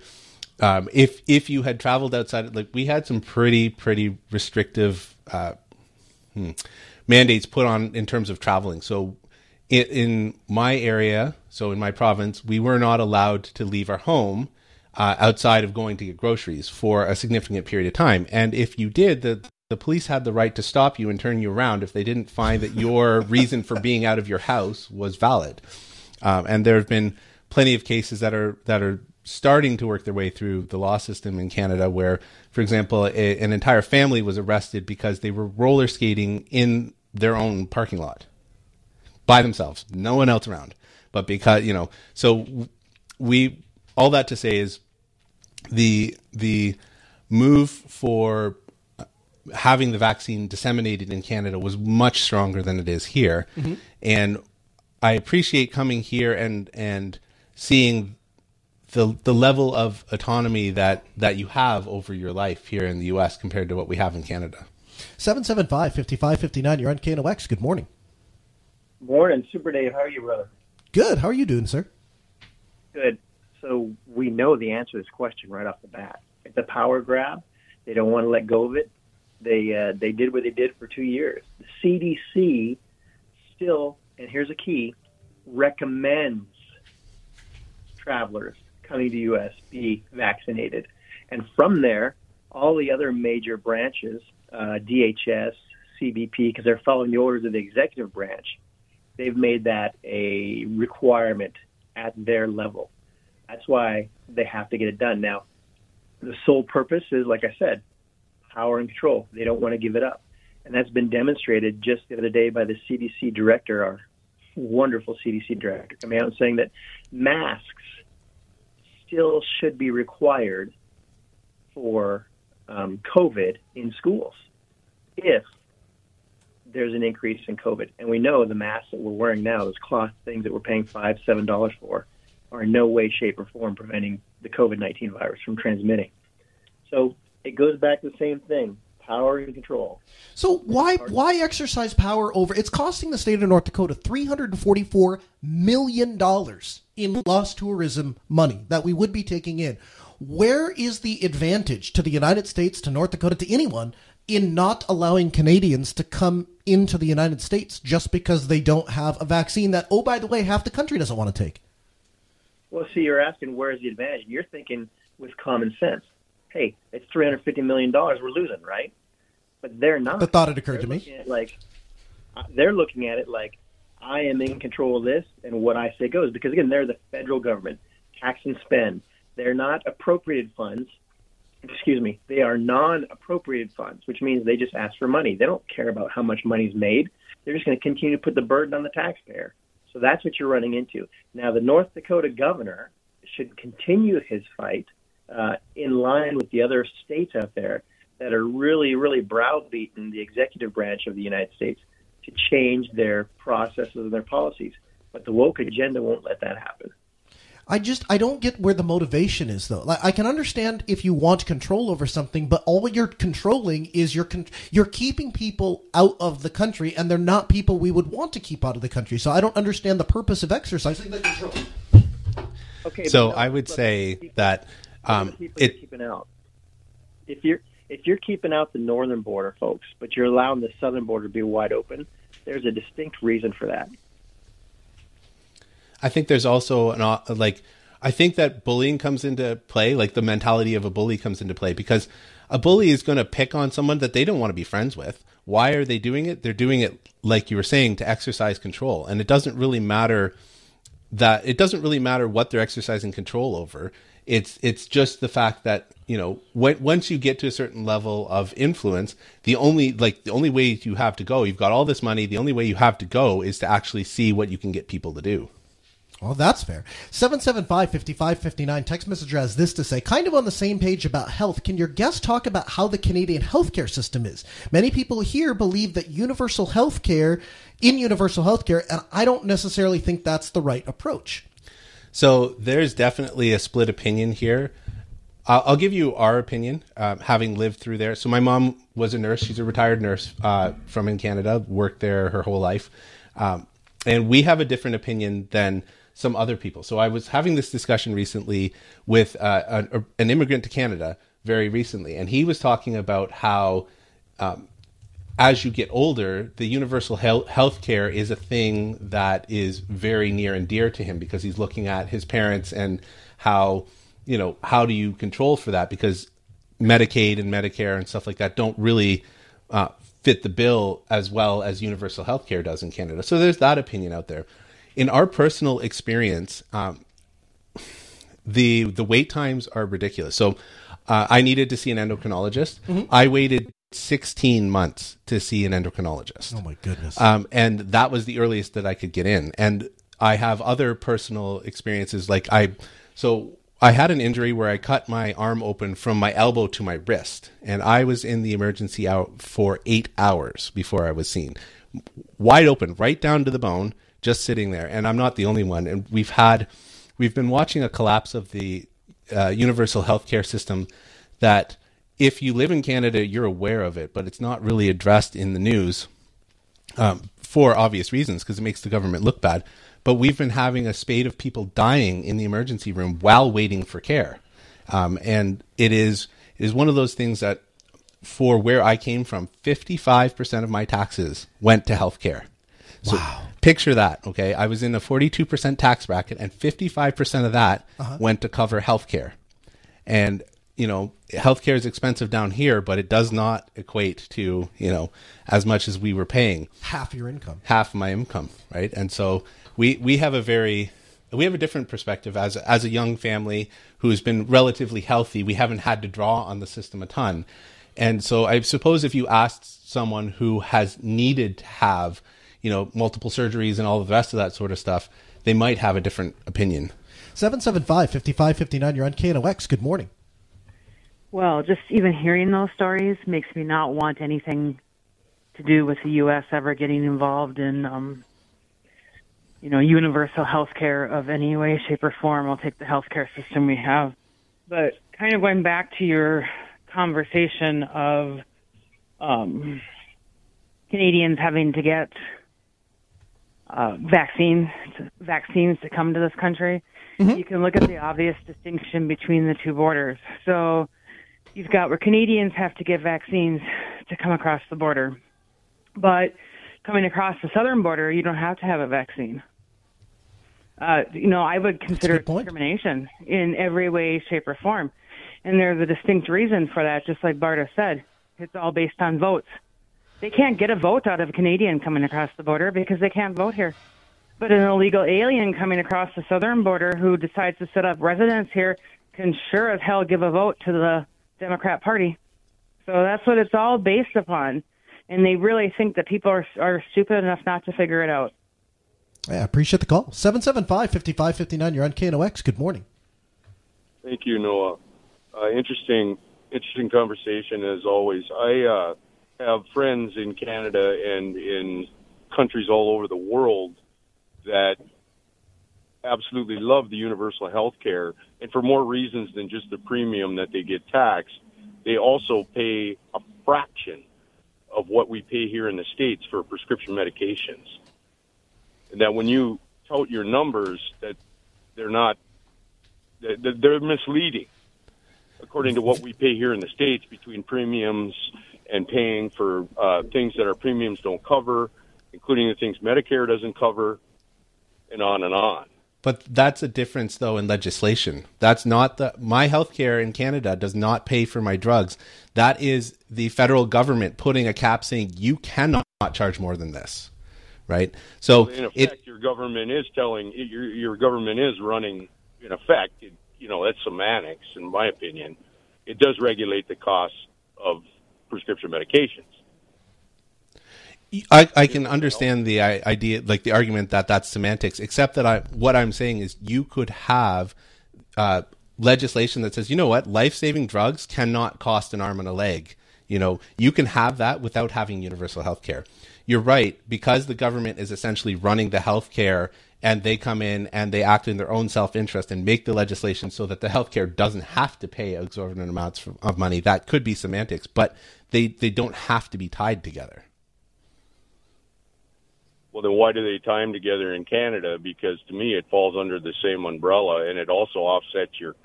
um, if if you had traveled outside, like we had some pretty pretty restrictive uh, hmm, mandates put on in terms of traveling. So in, in, my area, so in my province, we were not allowed to leave our home uh, outside of going to get groceries for a significant period of time. And if you did, the the police had the right to stop you and turn you around if they didn't find that your [LAUGHS] reason for being out of your house was valid. Um, and there have been plenty of cases that are that are starting to work their way through the law system in Canada, where, for example, a, an entire family was arrested because they were roller skating in their own parking lot by themselves, no one else around. But because you know, so we all that to say is the the move for having the vaccine disseminated in Canada was much stronger than it is here, mm-hmm. and I appreciate coming here and and seeing the the level of autonomy that that you have over your life here in the U.S. compared to what we have in Canada. 775-5559, you're on KNOX. Good morning. Morning, Super Dave. How are you, brother? Good. How are you doing, sir? Good. So we know the answer to this question right off the bat. It's a power grab. They don't want to let go of it. They uh, they did what they did for two years. The CDC still, and here's a key, recommends travelers coming to U.S. be vaccinated. And from there, all the other major branches, uh, DHS, CBP, because they're following the orders of the executive branch, they've made that a requirement at their level. That's why they have to get it done. Now, the sole purpose is, like I said, power and control. They don't want to give it up. And that's been demonstrated just the other day by the CDC director, our wonderful CDC director, coming out and saying that masks still should be required for um, COVID in schools if there's an increase in COVID. And we know the masks that we're wearing now, those cloth things that we're paying five, seven dollars for, are in no way, shape, or form preventing the COVID 19 virus from transmitting. So it goes back to the same thing power and control. So why why exercise power over? It's costing the state of North Dakota three hundred and forty four million dollars in lost tourism money that we would be taking in. Where is the advantage to the United States, to North Dakota, to anyone in not allowing Canadians to come into the United States just because they don't have a vaccine that, oh, by the way, half the country doesn't want to take? Well, see, you're asking where's the advantage. You're thinking with common sense. Hey, it's three hundred fifty million dollars we're losing, right? But they're not. The thought it occurred they're to me. like uh, they're looking at it like I am in control of this, and what I say goes. Because again, they're the federal government, tax and spend. They're not appropriated funds. Excuse me. They are non-appropriated funds, which means they just ask for money. They don't care about how much money's made. They're just going to continue to put the burden on the taxpayer. So that's what you're running into. Now, the North Dakota governor should continue his fight uh, in line with the other states out there that are really, really browbeating the executive branch of the United States to change their processes and their policies. But the woke agenda won't let that happen. I just I don't get where the motivation is though. Like I can understand if you want control over something, but all you're controlling is you're con- you're keeping people out of the country, and they're not people we would want to keep out of the country. So I don't understand the purpose of exercising the control. Okay. So no, I would but say keep- that um, you're it keeping out. If you're if you're keeping out the northern border, folks, but you're allowing the southern border to be wide open, there's a distinct reason for that. I think there's also an like I think that bullying comes into play, like the mentality of a bully comes into play because a bully is going to pick on someone that they don't want to be friends with. Why are they doing it? They're doing it like you were saying to exercise control, and it doesn't really matter that it doesn't really matter what they're exercising control over. It's it's just the fact that you know when, once you get to a certain level of influence, the only like the only way you have to go, you've got all this money. The only way you have to go is to actually see what you can get people to do. Well, that's fair. 775 5559 text messenger has this to say, kind of on the same page about health. Can your guest talk about how the Canadian healthcare system is? Many people here believe that universal healthcare, in universal healthcare, and I don't necessarily think that's the right approach. So there's definitely a split opinion here. I'll, I'll give you our opinion, um, having lived through there. So my mom was a nurse; she's a retired nurse uh, from in Canada, worked there her whole life, um, and we have a different opinion than some other people. So I was having this discussion recently with uh, an, an immigrant to Canada very recently, and he was talking about how. Um, as you get older, the universal health care is a thing that is very near and dear to him because he's looking at his parents and how, you know, how do you control for that? Because Medicaid and Medicare and stuff like that don't really uh, fit the bill as well as universal health care does in Canada. So there's that opinion out there. In our personal experience, um, the the wait times are ridiculous. So uh, I needed to see an endocrinologist. I waited 16 months to see an endocrinologist. Oh, my goodness. Um, and that was the earliest that I could get in. And I have other personal experiences. Like I, so I had an injury where I cut my arm open from my elbow to my wrist, and I was in the emergency out for eight hours before I was seen, wide open, right down to the bone, just sitting there. And I'm not the only one. And we've had, we've been watching a collapse of the uh, universal healthcare system that if you live in Canada, you're aware of it, but it's not really addressed in the news um, for obvious reasons because it makes the government look bad. But we've been having a spate of people dying in the emergency room while waiting for care, um, and it is it is one of those things that, for where I came from, fifty five percent of my taxes went to healthcare. So Wow. Picture that, okay? I was in a 42% tax bracket, and 55% of that Uh-huh. went to cover healthcare. And, you know, healthcare is expensive down here, but it does not equate to, you know, as much as we were paying Half your income. half my income, right? And so we we have a very we have a different perspective as as a young family who has been relatively healthy. We haven't had to draw on the system a ton, and so I suppose if you asked someone who has needed to have you know multiple surgeries and all the rest of that sort of stuff, they might have a different opinion. 775 5559. You're on KNOX. Good morning. Well, just even hearing those stories makes me not want anything to do with the U.S. ever getting involved in, um, you know, universal health care of any way, shape, or form. I'll take the health care system we have. But kind of going back to your conversation of um, Canadians having to get uh, vaccines vaccines to come to this country, you can look at the obvious distinction between the two borders. So you've got where Canadians have to get vaccines to come across the border, but coming across the southern border, you don't have to have a vaccine. Uh, you know, I would consider discrimination in every way, shape, or form. And there's a distinct reason for that, just like Barta said. It's all based on votes. They can't get a vote out of a Canadian coming across the border because they can't vote here. But an illegal alien coming across the southern border who decides to set up residence here can sure as hell give a vote to the Democrat Party. So that's what it's all based upon. And they really think that people are, are stupid enough not to figure it out. Yeah, I appreciate the call. 775 5559. You're on KNOX. Good morning. Thank you, Noah. Uh, interesting, interesting conversation as always. I uh, have friends in Canada and in countries all over the world that absolutely love the universal health care, and for more reasons than just the premium that they get taxed. They also pay a fraction of what we pay here in the states for prescription medications, and that when you tout your numbers, that they're not they're misleading according to what we pay here in the states between premiums and paying for uh, things that our premiums don't cover, including the things Medicare doesn't cover, and on and on. But that's a difference, though, in legislation. That's not the my health care in Canada does not pay for my drugs. That is the federal government putting a cap saying you cannot charge more than this, right? So in it effect, your government is telling your your government is running. In effect, it, you know that's semantics, in my opinion. It does regulate the cost of prescription medications. I, I can understand the idea, like the argument that that's semantics, except that I what I'm saying is you could have uh, legislation that says, you know what, life saving drugs cannot cost an arm and a leg. You know, you can have that without having universal health care. You're right, because the government is essentially running the health care and they come in and they act in their own self interest and make the legislation so that the healthcare doesn't have to pay exorbitant amounts of money. That could be semantics, but they, they don't have to be tied together. Well, then why do they them together in Canada? Because to me, it falls under the same umbrella, and it also offsets your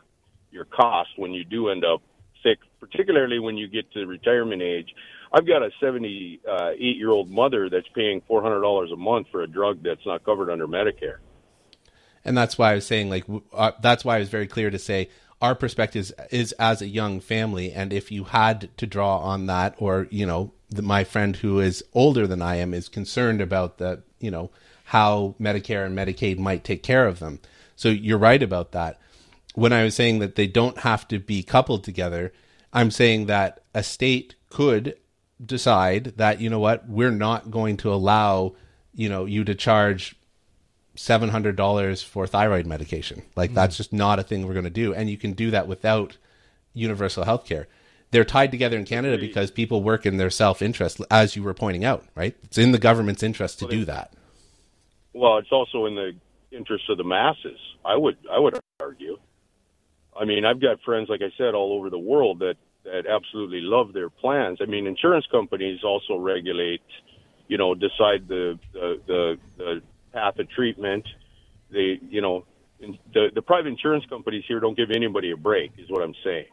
your cost when you do end up sick, particularly when you get to retirement age. I've got a 78 year old mother that's paying $400 a month for a drug that's not covered under Medicare. and that's why I was saying like uh, that's why I was very clear to say our perspective is, is as a young family, and if you had to draw on that, or you know, the, my friend who is older than I am is concerned about the you know how Medicare and Medicaid might take care of them. So you're right about that. When I was saying that they don't have to be coupled together, I'm saying that a state could decide that you know what we're not going to allow you know you to charge seven hundred dollars for thyroid medication. Like Mm. that's just not a thing we're going to do, and you can do that without universal health care. They're tied together in Canada because people work in their self interest, as you were pointing out. Right? It's in the government's interest to do that. Well, it's also in the interest of the masses. I would I would argue. I mean, I've got friends, like I said, all over the world that that absolutely love their plans. I mean, insurance companies also regulate, you know, decide the the the, the path of treatment. They, you know, the the private insurance companies here don't give anybody a break, is what I'm saying.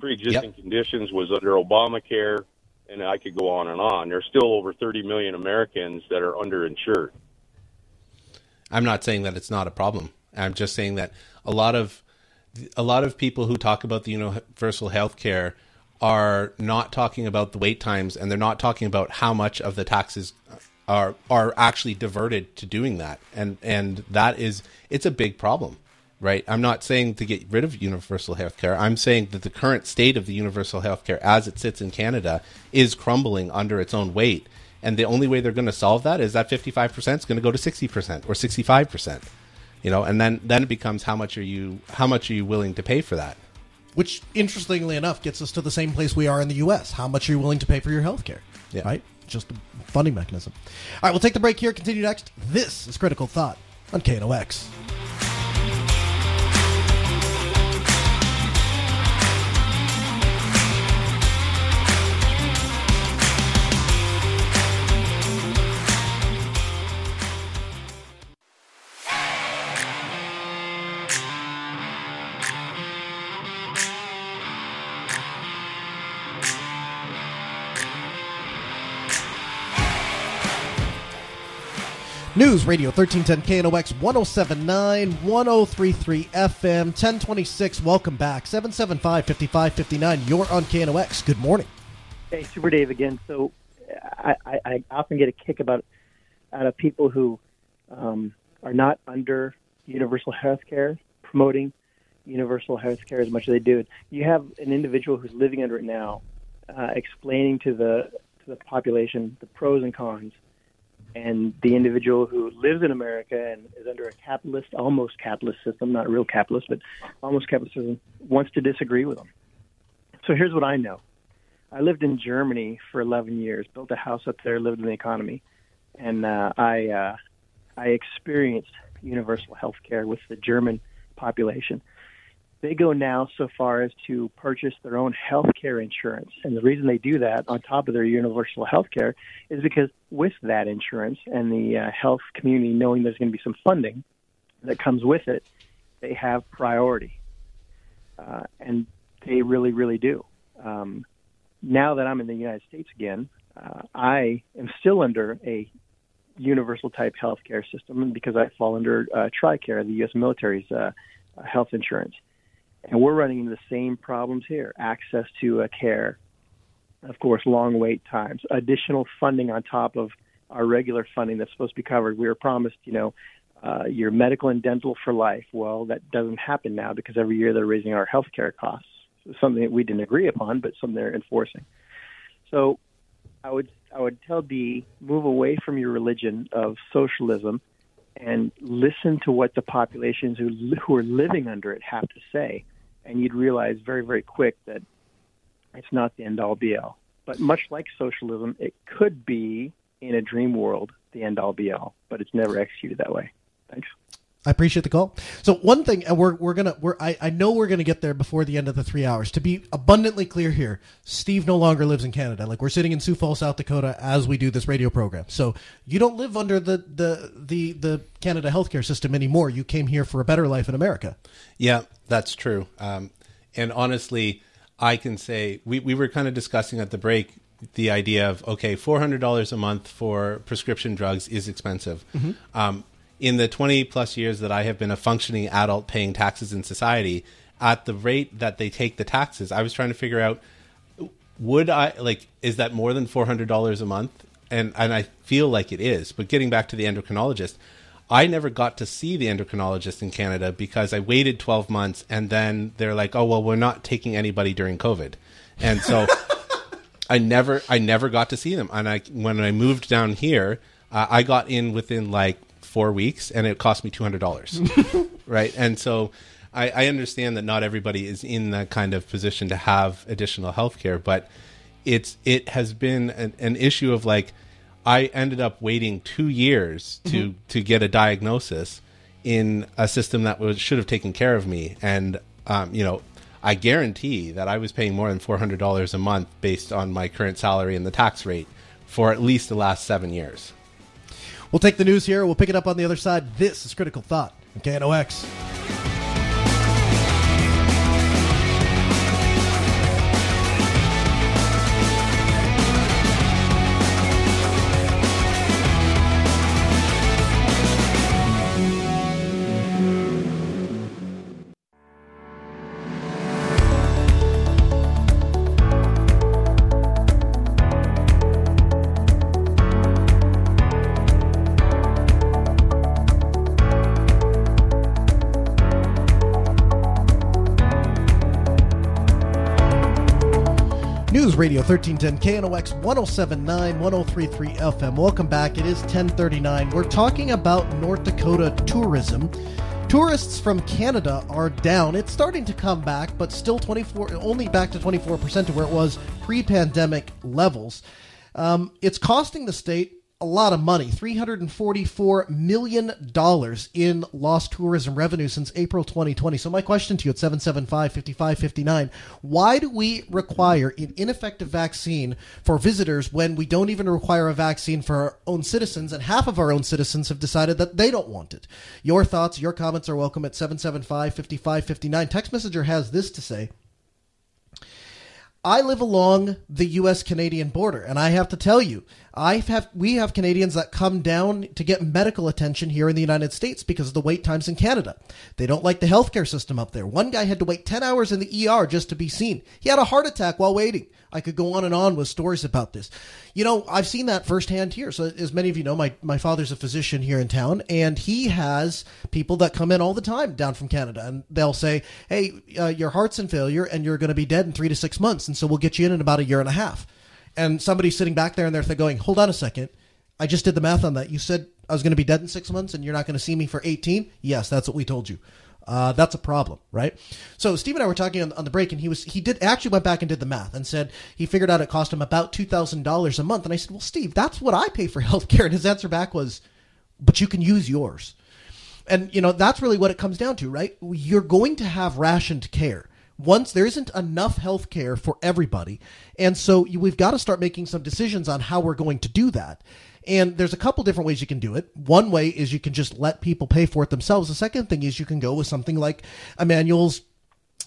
Pre-existing conditions was under Obamacare. and I could go on and on. There's still over 30 million Americans that are underinsured. I'm not saying that it's not a problem. I'm just saying that a lot of a lot of people who talk about the universal health care are not talking about the wait times and they're not talking about how much of the taxes are are actually diverted to doing that. And and that is it's a big problem. Right? I'm not saying to get rid of universal health care. I'm saying that the current state of the universal health care as it sits in Canada is crumbling under its own weight. And the only way they're going to solve that is that 55% is going to go to 60% or 65% you know and then then it becomes how much are you how much are you willing to pay for that Which, interestingly enough, gets us to the same place we are in the U.S. How much are you willing to pay for your health care? Yeah. Right? Just a funding mechanism. All right, we'll take the break here. Continue next. This is Critical Thought on KNOX. News Radio 1310 KNOX 1079 1033 FM 1026. Welcome back. 775 5559. You're on KNOX. Good morning. Hey, Super Dave again. So, I, I, I often get a kick about out of people who um, are not under universal health care promoting universal health care as much as they do. You have an individual who's living under it now, uh, explaining to the to the population the pros and cons, and the individual who lives in America and is under a capitalist, almost capitalist system, not real capitalist, but almost capitalist system, wants to disagree with them. So here's what I know. I lived in Germany for 11 years, built a house up there, lived in the economy, and uh, I uh, I experienced universal health care with the German population. They go now so far as to purchase their own health care insurance. And the reason they do that on top of their universal health care is because with that insurance and the uh, health community knowing there's going to be some funding that comes with it, they have priority. Uh, and they really, really do. Um, now that I'm in the United States again, uh, I am still under a universal type health care system because I fall under uh, TRICARE, the U.S. military's uh, health insurance. And we're running into the same problems here access to uh, care, of course, long wait times, additional funding on top of our regular funding that's supposed to be covered. We were promised, you know, uh, your medical and dental for life. Well, that doesn't happen now because every year they're raising our health care costs. Something that we didn't agree upon, but something they're enforcing. So I would I would tell D move away from your religion of socialism and listen to what the populations who who are living under it have to say, and you'd realize very very quick that it's not the end all be all. But much like socialism, it could be in a dream world the end all be all, but it's never executed that way. Thanks. I appreciate the call. So one thing, and we're we're gonna we're I, I know we're gonna get there before the end of the three hours. To be abundantly clear here, Steve no longer lives in Canada. Like we're sitting in Sioux Falls, South Dakota, as we do this radio program. So you don't live under the the the the Canada healthcare system anymore. You came here for a better life in America. Yeah, that's true. Um, and honestly, I can say we, we were kind of discussing at the break the idea of okay, four hundred dollars a month for prescription drugs is expensive. Mhm. Um, in the twenty plus years that I have been a functioning adult paying taxes in society, at the rate that they take the taxes, I was trying to figure out would I like is that more than four hundred dollars a month? And and I feel like it is. But getting back to the endocrinologist, I never got to see the endocrinologist in Canada because I waited twelve months and then they're like, Oh well we're not taking anybody during COVID. And so [LAUGHS] I never I never got to see them. And I when I moved down here, uh, I got in within like four weeks and it cost me two hundred dollars. [LAUGHS] right. And so I, I understand that not everybody is in that kind of position to have additional health care, but it's it has been an, an issue of like I ended up waiting two years to Mhm. to get a diagnosis in a system that was should have taken care of me, and um, you know. I guarantee that I was paying more than four hundred dollars a month based on my current salary and the tax rate for at least the last seven years. We'll take the news here. We'll pick it up on the other side. This is Critical Thought on KNOX. Radio 1310 KNOX 1079 1033 FM. Welcome back. It is 1039. We're talking about North Dakota tourism. Tourists from Canada are down. It's starting to come back, but still 24 only back to 24% to where it was pre-pandemic levels. Um, it's costing the state a lot of money $344 million in lost tourism revenue since April 2020. So, my question to you at 775 5559 why do we require an ineffective vaccine for visitors when we don't even require a vaccine for our own citizens? And half of our own citizens have decided that they don't want it. Your thoughts, your comments are welcome at 775 5559. Text Messenger has this to say. I live along the U.S. Canadian border, and I have to tell you, I have we have Canadians that come down to get medical attention here in the United States because of the wait times in Canada. They don't like the healthcare system up there. One guy had to wait ten hours in the ER just to be seen. He had a heart attack while waiting. I could go on and on with stories about this. You know, I've seen that firsthand here. So, as many of you know, my, my father's a physician here in town, and he has people that come in all the time down from Canada, and they'll say, Hey, uh, your heart's in failure, and you're going to be dead in three to six months, and so we'll get you in in about a year and a half. And somebody's sitting back there and they're going, Hold on a second. I just did the math on that. You said I was going to be dead in six months, and you're not going to see me for 18? Yes, that's what we told you. Uh, that's a problem, right? So Steve and I were talking on, on, the break, and he was he did actually went back and did the math and said he figured out it cost him about two thousand dollars a month. And I said, well, Steve, that's what I pay for [LAUGHS] healthcare. And his answer back was, but you can use yours. And you know that's really what it comes down to, right? You're going to have rationed care once there isn't enough health care for everybody and so we've got to start making some decisions on how we're going to do that and there's a couple different ways you can do it. One way is you can just let people pay for it themselves. The second thing is you can go with something like Emanuel's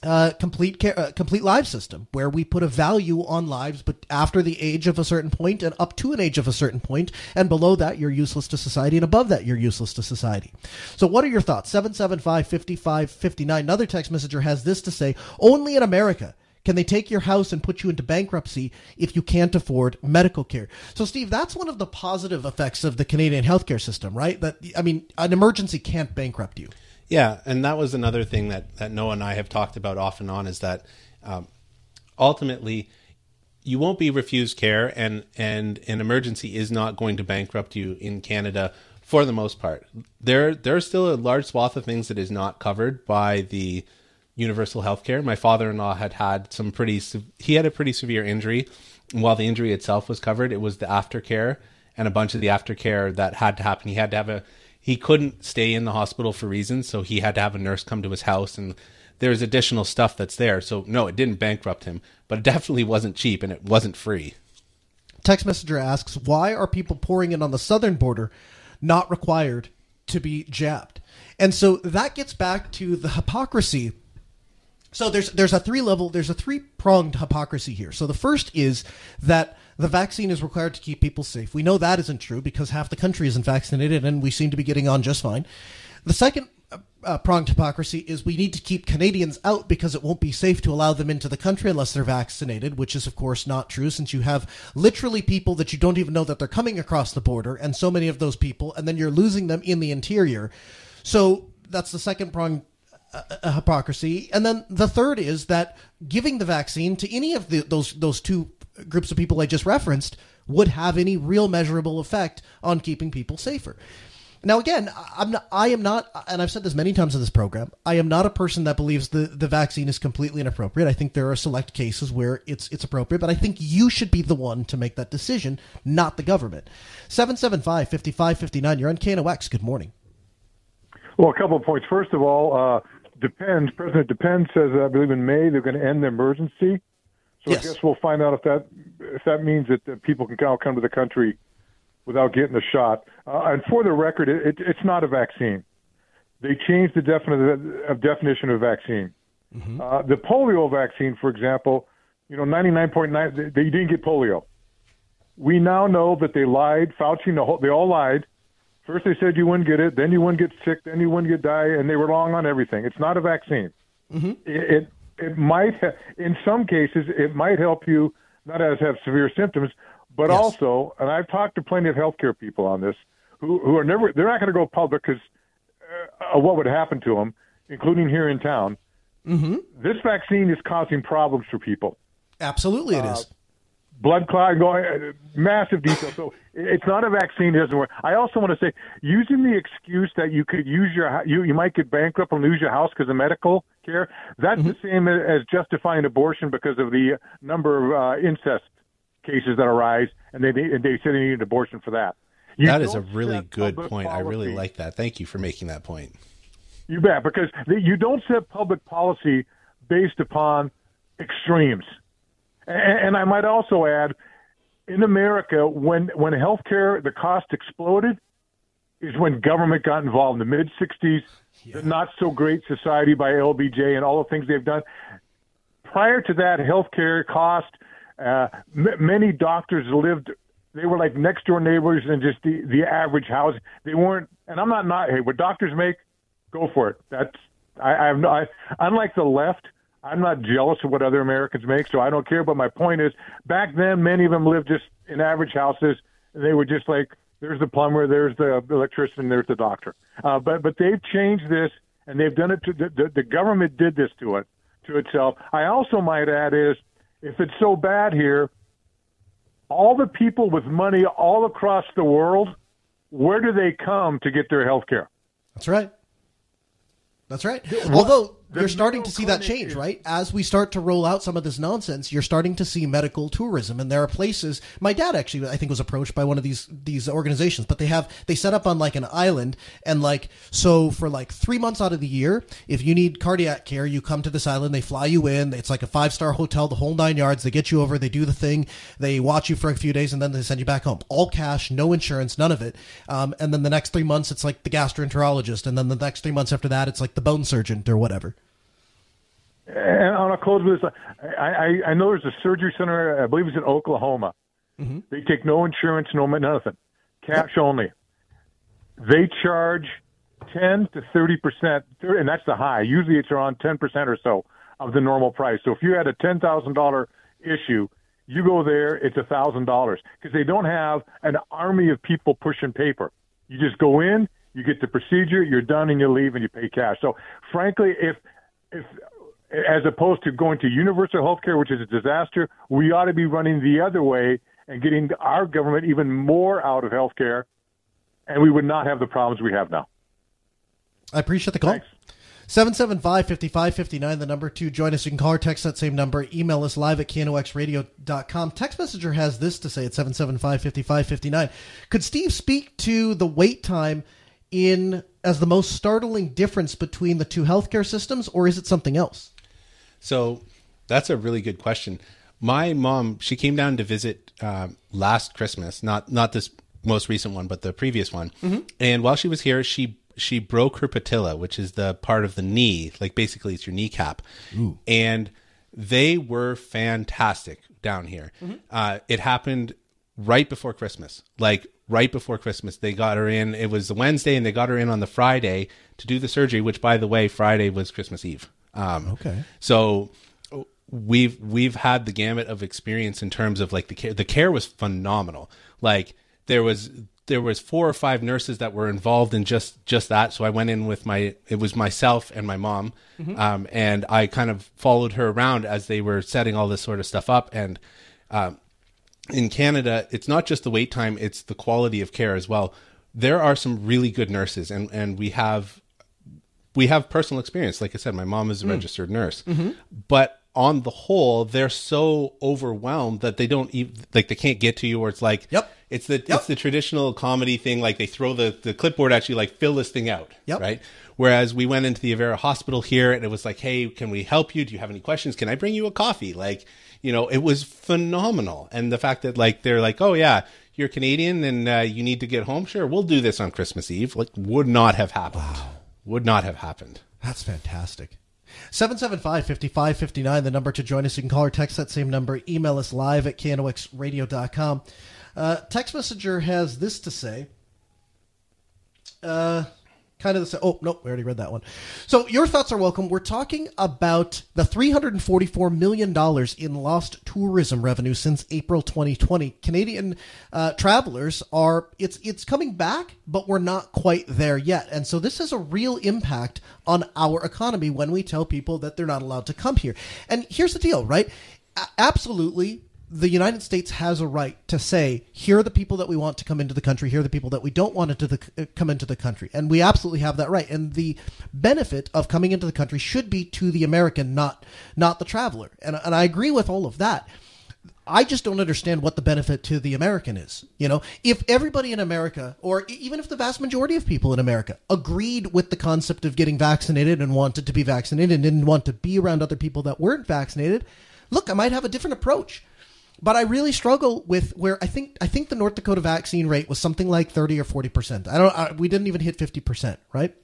uh, complete care, uh, complete live system, where we put a value on lives, but after the age of a certain point and up to an age of a certain point, and below that you're useless to society, and above that you're useless to society. So, what are your thoughts? Seven seven five fifty five fifty nine. Another text messenger has this to say: Only in America can they take your house and put you into bankruptcy if you can't afford medical care? So, Steve, that's one of the positive effects of the Canadian healthcare system, right? That I mean, an emergency can't bankrupt you. Yeah, and that was another thing that that Noah and I have talked about off and on is that um, ultimately you won't be refused care, and and an emergency is not going to bankrupt you in Canada for the most part. There there's still a large swath of things that is not covered by the universal health care. My father-in-law had had some pretty he had a pretty severe injury. While the injury itself was covered, it was the aftercare and a bunch of the aftercare that had to happen. He had to have a he couldn't stay in the hospital for reasons, so he had to have a nurse come to his house and there's additional stuff that's there. So no, it didn't bankrupt him, but it [LAUGHS] definitely wasn't cheap and it wasn't free. Text messenger asks, "Why are people pouring in on the southern border not required to be jabbed?" And so that gets back to the hypocrisy so there's there's a three level there's a three pronged hypocrisy here. So the first is that the vaccine is required to keep people safe. We know that isn't true because half the country isn't vaccinated, and we seem to be getting on just fine. The second uh, uh, pronged hypocrisy is we need to keep Canadians out because it won't be safe to allow them into the country unless they're vaccinated, which is of course not true since you have literally people that you don't even know that they're coming across the border, and so many of those people, and then you're losing them in the interior. So that's the second prong a, hypocrisy. And then the third is that giving the vaccine to any of the, those those two groups of people I just referenced would have any real measurable effect on keeping people safer. Now, again, I'm not, I am not, and I've said this many times in this program. I am not a person that believes the, the vaccine is completely inappropriate. I think there are select cases where it's it's appropriate, but I think you should be the one to make that decision, not the government. 775 5559, you're on KNOX. Good morning. Well, a couple of points. First of all, uh, Depends. President Depends says, I believe in May they're going to end the emergency. So yes. I guess we'll find out if that if that means that, that people can now come to the country without getting the shot. Uh, and for the record, it, it, it's not a vaccine. They changed the defini- of definition of vaccine. Mm-hmm. Uh, the polio vaccine, for example, you know, 99.9, they, they didn't get polio. We now know that they lied. Fauci, the whole, they all lied First they said you wouldn't get it, then you wouldn't get sick, then you wouldn't get die, and they were wrong on everything. It's not a vaccine. Mm-hmm. It, it it might ha- in some cases it might help you not as have severe symptoms, but yes. also, and I've talked to plenty of healthcare people on this who who are never they're not going to go public because uh, of what would happen to them, including here in town. Mm-hmm. This vaccine is causing problems for people. Absolutely, it uh, is. blood clot, going uh, massive detail. So it's not a vaccine; it doesn't work. I also want to say, using the excuse that you could use your you you might get bankrupt and lose your house because of medical care. That's the same as justifying abortion because of the number of uh, incest cases that arise, and they and they say they need an abortion for that. You that is a really good point. I really like that. Thank you for making that point. You bet, because the, you don't set public policy based upon extremes. And, and I might also add, in America, when when healthcare the cost exploded, is when government got involved in the mid '60s. The not so great society by LBJ and all the things they've done. Prior to that, healthcare cost. Uh, m- many doctors lived they were like next door neighbors and just the the average house. They weren't, and I'm not not hey, what doctors make, go for it. That's I, I have no. I, unlike the left, I'm not jealous of what other Americans make, so I don't care. But my point is, back then, many of them lived just in average houses. And they were just like, there's the plumber, there's the electrician, there's the doctor. Uh, but but they've changed this, and they've done it to the, the the government did this to it to itself. I also might add is, if it's so bad here, all the people with money all across the world, where do they come to get their health care? That's right. That's right. Although you're starting to see that change, right? As we start to roll out some of this nonsense, you're starting to see medical tourism, and there are places. My dad actually, I think, was approached by one of these these organizations, but they have they set up on like an island, and like so for like three months out of the year, if you need cardiac care, you come to this island. They fly you in. It's like a five star hotel, the whole nine yards. They get you over. They do the thing. They watch you for a few days, and then they send you back home. All cash, no insurance, none of it. Um, and then the next three months, it's like the gastroenterologist, and then the next three months after that, it's like the bone surgeon or whatever. And I'll close with this. I, I, I know there's a surgery center, I believe it's in Oklahoma. Mm-hmm. They take no insurance, no nothing, cash only. They charge 10 to 30 percent, and that's the high. Usually it's around 10 percent or so of the normal price. So if you had a ten thousand dollar issue, you go there, it's a thousand dollars because they don't have an army of people pushing paper. You just go in, you get the procedure, you're done, and you leave, and you pay cash. So frankly, if if as opposed to going to universal health care, which is a disaster, we ought to be running the other way and getting our government even more out of health care, and we would not have the problems we have now. I appreciate the call. 775-5559, the number to join us. You can call or text that same number. Email us live at knoxradio.com. Text messenger has this to say at 775-5559. Could Steve speak to the wait time in as the most startling difference between the two healthcare systems, or is it something else? So that's a really good question. My mom, she came down to visit uh, last Christmas, not not this most recent one, but the previous one. Mhm. And while she was here, she she broke her patella, which is the part of the knee, like basically it's your kneecap. And they were fantastic down here. Mhm. Uh, it happened right before Christmas, like right before Christmas. They got her in. It was the Wednesday, and they got her in on the Friday to do the surgery. Which, by the way, Friday was Christmas Eve. Um, Okay. So we've we've had the gamut of experience in terms of like the care. The care was phenomenal. Like there was there was four or five nurses that were involved in just just that. So I went in with my it was myself and my mom, Mhm. um, and I kind of followed her around as they were setting all this sort of stuff up. And um, in Canada, it's not just the wait time; it's the quality of care as well. There are some really good nurses, and and we have we have personal experience. Like I said, my mom is a Mm. registered nurse, Mhm. but on the whole, they're so overwhelmed that they don't even like they can't get to you. Or it's like, yep, it's the it's the traditional comedy thing. Like they throw the the clipboard at you, like fill this thing out, Yep. right? Whereas we went into the Avera Hospital here, and it was like, hey, can we help you? Do you have any questions? Can I bring you a coffee? Like, you know, it was phenomenal. And the fact that like they're like, oh yeah, you're Canadian and uh, you need to get home. Sure, we'll do this on Christmas Eve. Like, would not have happened. Would not have happened. That's fantastic. 775-5559, the number to join us. You can call or text that same number. Email us live at knoxradio.com. Uh, text messenger has this to say. Uh, kind of the same. Oh, no, we already read that one. So your thoughts are welcome. We're talking about the $344 million in lost tourism revenue since April 2020. Canadian uh, travelers are, it's, it's coming back, but we're not quite there yet. And so this has a real impact on our economy when we tell people that they're not allowed to come here. And here's the deal, right? A- absolutely the United States has a right to say, here are the people that we want to come into the country, here are the people that we don't want to the, uh, come into the country. And we absolutely have that right. And the benefit of coming into the country should be to the American, not, not the traveler. And, and I agree with all of that. I just don't understand what the benefit to the American is. You know, if everybody in America, or even if the vast majority of people in America agreed with the concept of getting vaccinated and wanted to be vaccinated and didn't want to be around other people that weren't vaccinated, look, I might have a different approach. But I really struggle with where I think I think the North Dakota vaccine rate was something like thirty or forty percent. I don't. I, we didn't even hit fifty percent, right?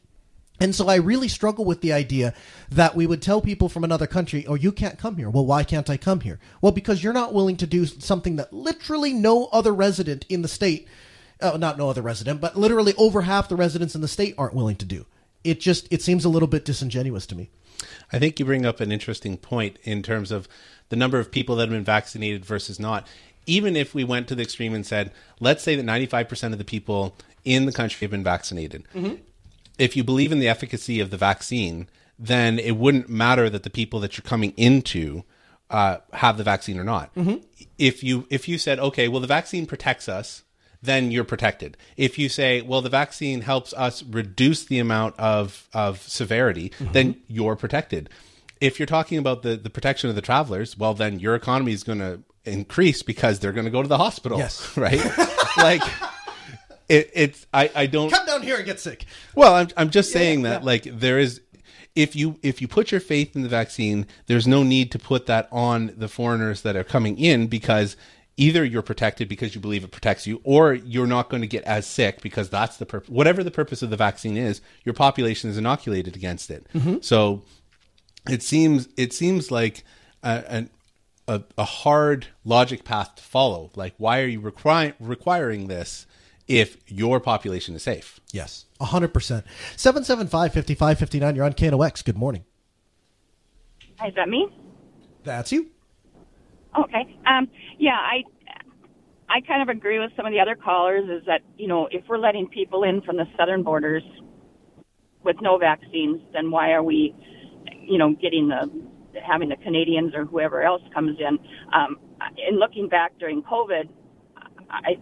And so I really struggle with the idea that we would tell people from another country, "Oh, you can't come here." Well, why can't I come here? Well, because you're not willing to do something that literally no other resident in the state, uh, not no other resident, but literally over half the residents in the state aren't willing to do. It just it seems a little bit disingenuous to me. I think you bring up an interesting point in terms of the number of people that have been vaccinated versus not. Even if we went to the extreme and said, let's say that 95% of the people in the country have been vaccinated. Mhm. If you believe in the efficacy of the vaccine, then it wouldn't matter that the people that you're coming into uh, have the vaccine or not. Mhm. If you if you said, okay, well, the vaccine protects us, then you're protected. If you say, well, the vaccine helps us reduce the amount of of severity, then you're protected. If you're talking about the the protection of the travelers, well, then your economy is going to increase because they're going to go to the hospital. Yes. [LAUGHS] right. like it, it's I I don't Come down here and get sick. well, I'm I'm just saying that like there is if you if you put your faith in the vaccine, there's no need to put that on the foreigners that are coming in because either you're protected because you believe it protects you or you're not going to get as sick because that's the purpose whatever the purpose of the vaccine is, your population is inoculated against it. Mhm. So it seems it seems like a, a, a hard logic path to follow. Like, why are you requir- requiring this if your population is safe? Yes, hundred percent. Seven seven five fifty five fifty nine. You're on KNOX. Good morning. Hi, is that me? That's you. Okay. Um, yeah, I I kind of agree with some of the other callers. Is that you know if we're letting people in from the southern borders with no vaccines, then why are we, you know, getting the having the Canadians or whoever else comes in? Um, in looking back during COVID, I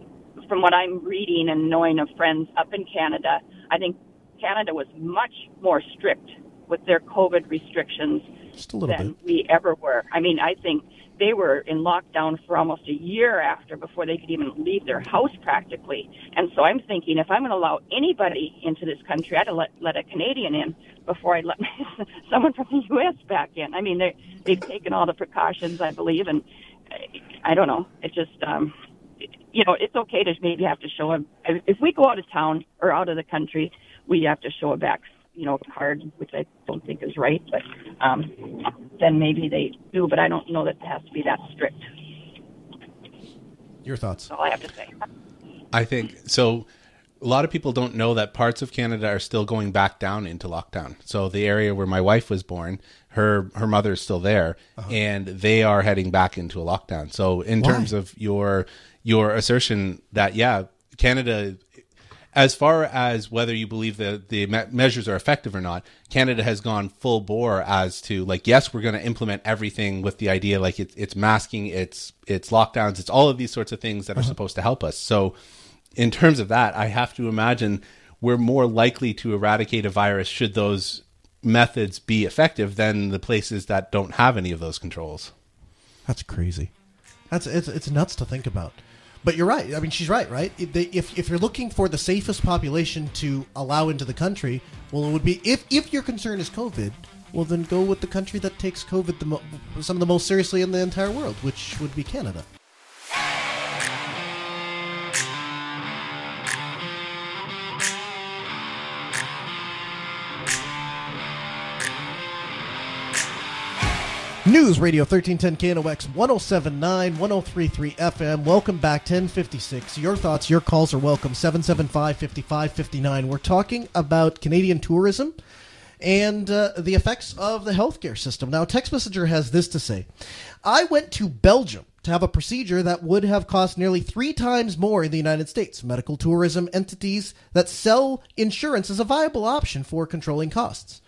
from what I'm reading and knowing of friends up in Canada, I think Canada was much more strict with their COVID restrictions Just a little than bit. we ever were. I mean, I think they were in lockdown for almost a year after before they could even leave their house practically. And so I'm thinking if I'm going to allow anybody into this country, I'd let, let a Canadian in before I let [LAUGHS] someone from the U.S. back in. I mean, they they've taken all the precautions, I believe, and I, don't know. It just, um, you know, it's okay to maybe have to show a. If we go out of town or out of the country, we have to show a back, you know, card, which I don't think is right. But um, then maybe they do. But I don't know that it has to be that strict. Your thoughts? That's all I have to say. I think so. A lot of people don't know that parts of Canada are still going back down into lockdown. So the area where my wife was born, her her mother is still there, and they are heading back into a lockdown. So in Why? terms of your your assertion that yeah, Canada, as far as whether you believe that the measures are effective or not, Canada has gone full bore as to like yes, we're going to implement everything with the idea like it's it's masking, it's it's lockdowns, it's all of these sorts of things that are uh-huh. supposed to help us. So in terms of that, I have to imagine we're more likely to eradicate a virus should those methods be effective than the places that don't have any of those controls. That's crazy. That's it's it's nuts to think about. But you're right. I mean, she's right. Right. If, they, if if you're looking for the safest population to allow into the country, well, it would be if if your concern is COVID. Well, then go with the country that takes COVID the mo- some of the most seriously in the entire world, which would be Canada. News Radio 1310 KNOX 1079 1033 FM. Welcome back, 1056. Your thoughts, your calls are welcome. 775 5559. We're talking about Canadian tourism and uh, the effects of the healthcare system. Now, Text Messenger has this to say I went to Belgium to have a procedure that would have cost nearly three times more in the United States. Medical tourism entities that sell insurance is a viable option for controlling costs.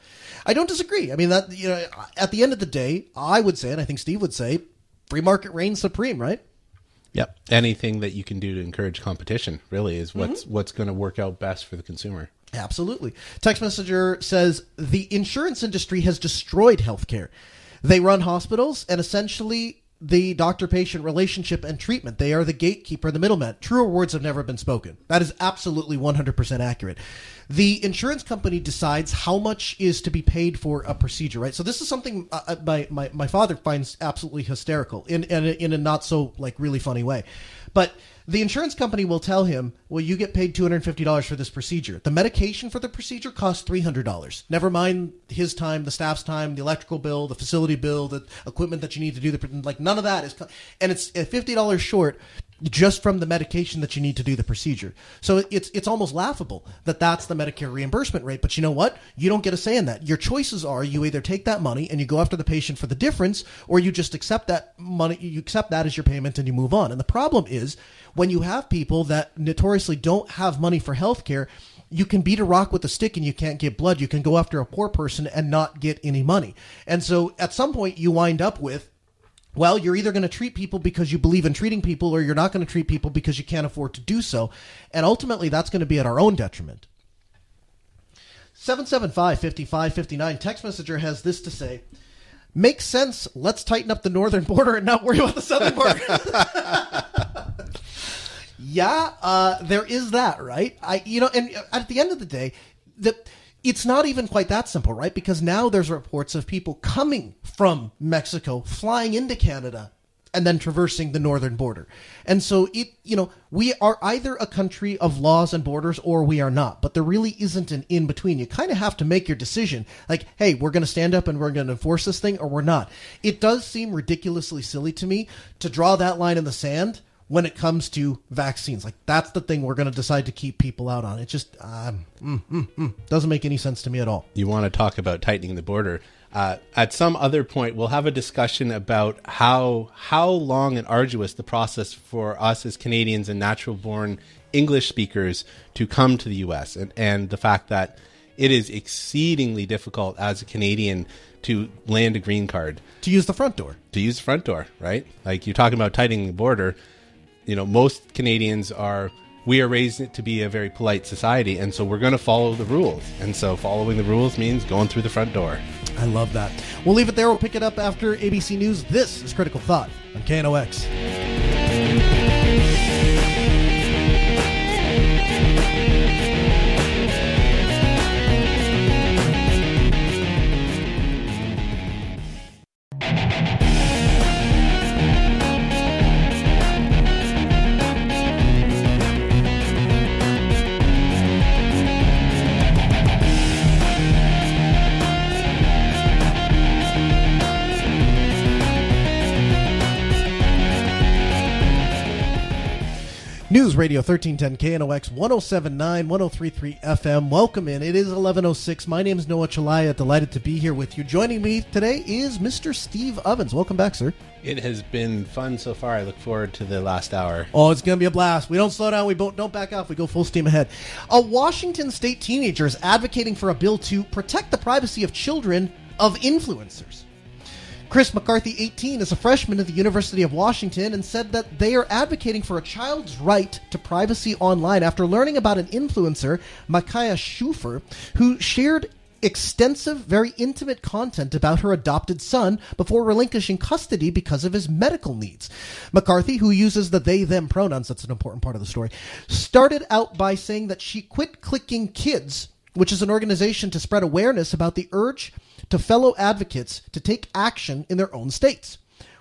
I don't disagree. I mean that you know, at the end of the day, I would say, and I think Steve would say, free market reigns supreme, right? Yep. Anything that you can do to encourage competition really is what's Mm-hmm. what's going to work out best for the consumer. Absolutely. Text messenger says the insurance industry has destroyed healthcare. They run hospitals and essentially the doctor patient relationship and treatment. They are the gatekeeper, the middleman. Truer words have never been spoken. That is absolutely 100% accurate. The insurance company decides how much is to be paid for a procedure, right? So this is something uh, uh, my, my, my father finds absolutely hysterical in, in, a, in a not so like really funny way. But the insurance company will tell him, well, you get paid $250 for this procedure. The medication for the procedure costs $300. Never mind his time, the staff's time, the electrical bill, the facility bill, the equipment that you need to do the, like none of that is, and it's uh, $50 short just from the medication that you need to do the procedure. So it's it's almost laughable that that's the Medicare reimbursement rate. But you know what? You don't get a say in that. Your choices are you either take that money and you go after the patient for the difference, or you just accept that money. You accept that as your payment and you move on. And the problem is when you have people that notoriously don't have money for health care. You can beat a rock with a stick and you can't get blood. You can go after a poor person and not get any money. And so at some point you wind up with well, you're either going to treat people because you believe in treating people or you're not going to treat people because you can't afford to do so. And ultimately, that's going to be at our own detriment. 775 5559 text messenger has this to say Makes sense. Let's tighten up the northern [LAUGHS] border and not worry about the southern border. [LAUGHS] yeah, uh, there is that, right? I, you know, and at the end of the day, the it's not even quite that simple, right? Because now there's reports of people coming from Mexico, flying into Canada, and then traversing the northern border. And so it, you know, we are either a country of laws and borders or we are not. But there really isn't an in between. You kind of have to make your decision. Like, hey, we're going to stand up and we're going to enforce this thing or we're not. It does seem ridiculously silly to me to draw that line in the sand when it comes to vaccines. Like that's the thing we're going to decide to keep people out on. It just um, mm, mm, mm, doesn't make any sense to me at all. You want to talk about tightening the border. Uh, at some other point, we'll have a discussion about how how long and arduous the process for us as Canadians and natural born English speakers to come to the U.S. and and the fact that it is exceedingly difficult as a Canadian to land a green card to use the front door to use the front door right like you're talking about tightening the border you know most canadians are we are raised to be a very polite society and so we're going to follow the rules and so following the rules means going through the front door I love that. We'll leave it there. We'll pick it up after ABC News. This is Critical Thought on KNOX. Radio 1310 KNOX 1079 1033 FM. Welcome in. It is 1106. My name is Noah Chelliah. Delighted to be here with you. Joining me today is Mr. Steve Ovens. Welcome back, sir. it has been fun so far i look forward to the last hour Oh, it's going to be a blast. We don't slow down. We don't back off. We go full steam ahead. A Washington state teenager is advocating for a bill to protect the privacy of children of influencers. Chris McCarthy, 18, is a freshman at the University of Washington and said that they are advocating for a child's right to privacy online after learning about an influencer, Myka Stauffer, who shared extensive, very intimate content about her adopted son before relinquishing custody because of his medical needs. McCarthy, who uses the they them pronouns, that's an important part of the story, started out by saying that she quit clicking kids, which is an organization to spread awareness about the urge to fellow advocates to take action in their own states.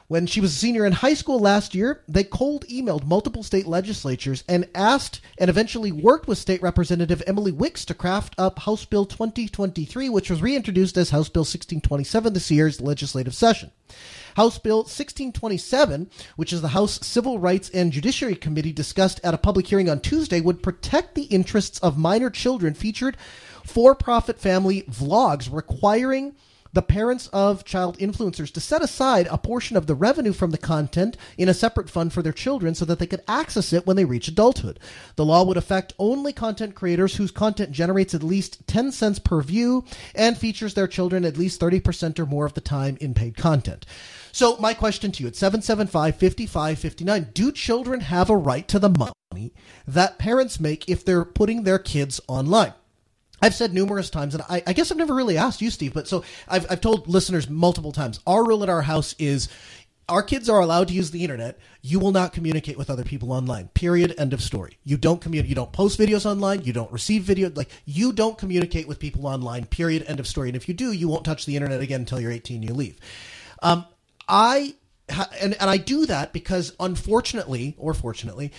When she was a senior in high school last year, they cold emailed multiple state legislatures and asked and eventually worked with State Representative Emily Wicks to craft up House Bill 2023, which was reintroduced as House Bill 1627 this year's legislative session. House Bill 1627, which is the House Civil Rights and Judiciary Committee discussed at a public hearing on Tuesday, would protect the interests of minor children featured for profit family vlogs requiring the parents of child influencers to set aside a portion of the revenue from the content in a separate fund for their children so that they could access it when they reach adulthood. The law would affect only content creators whose content generates at least 10 cents per view and features their children at least 30% or more of the time in paid content. So my question to you at 775-5559, do children have a right to the money that parents make if they're putting their kids online? I've said numerous times, and I, I, guess I've never really asked you, Steve, but so I've, I've told listeners multiple times our rule at our house is our kids are allowed to use the internet. You will not communicate with other people online. Period. End of story. You don't communicate. You don't post videos online. You don't receive video. Like you don't communicate with people online. Period. End of story. And if you do, you won't touch the internet again until you're 18. You leave. Um, I and and I do that because unfortunately or fortunately,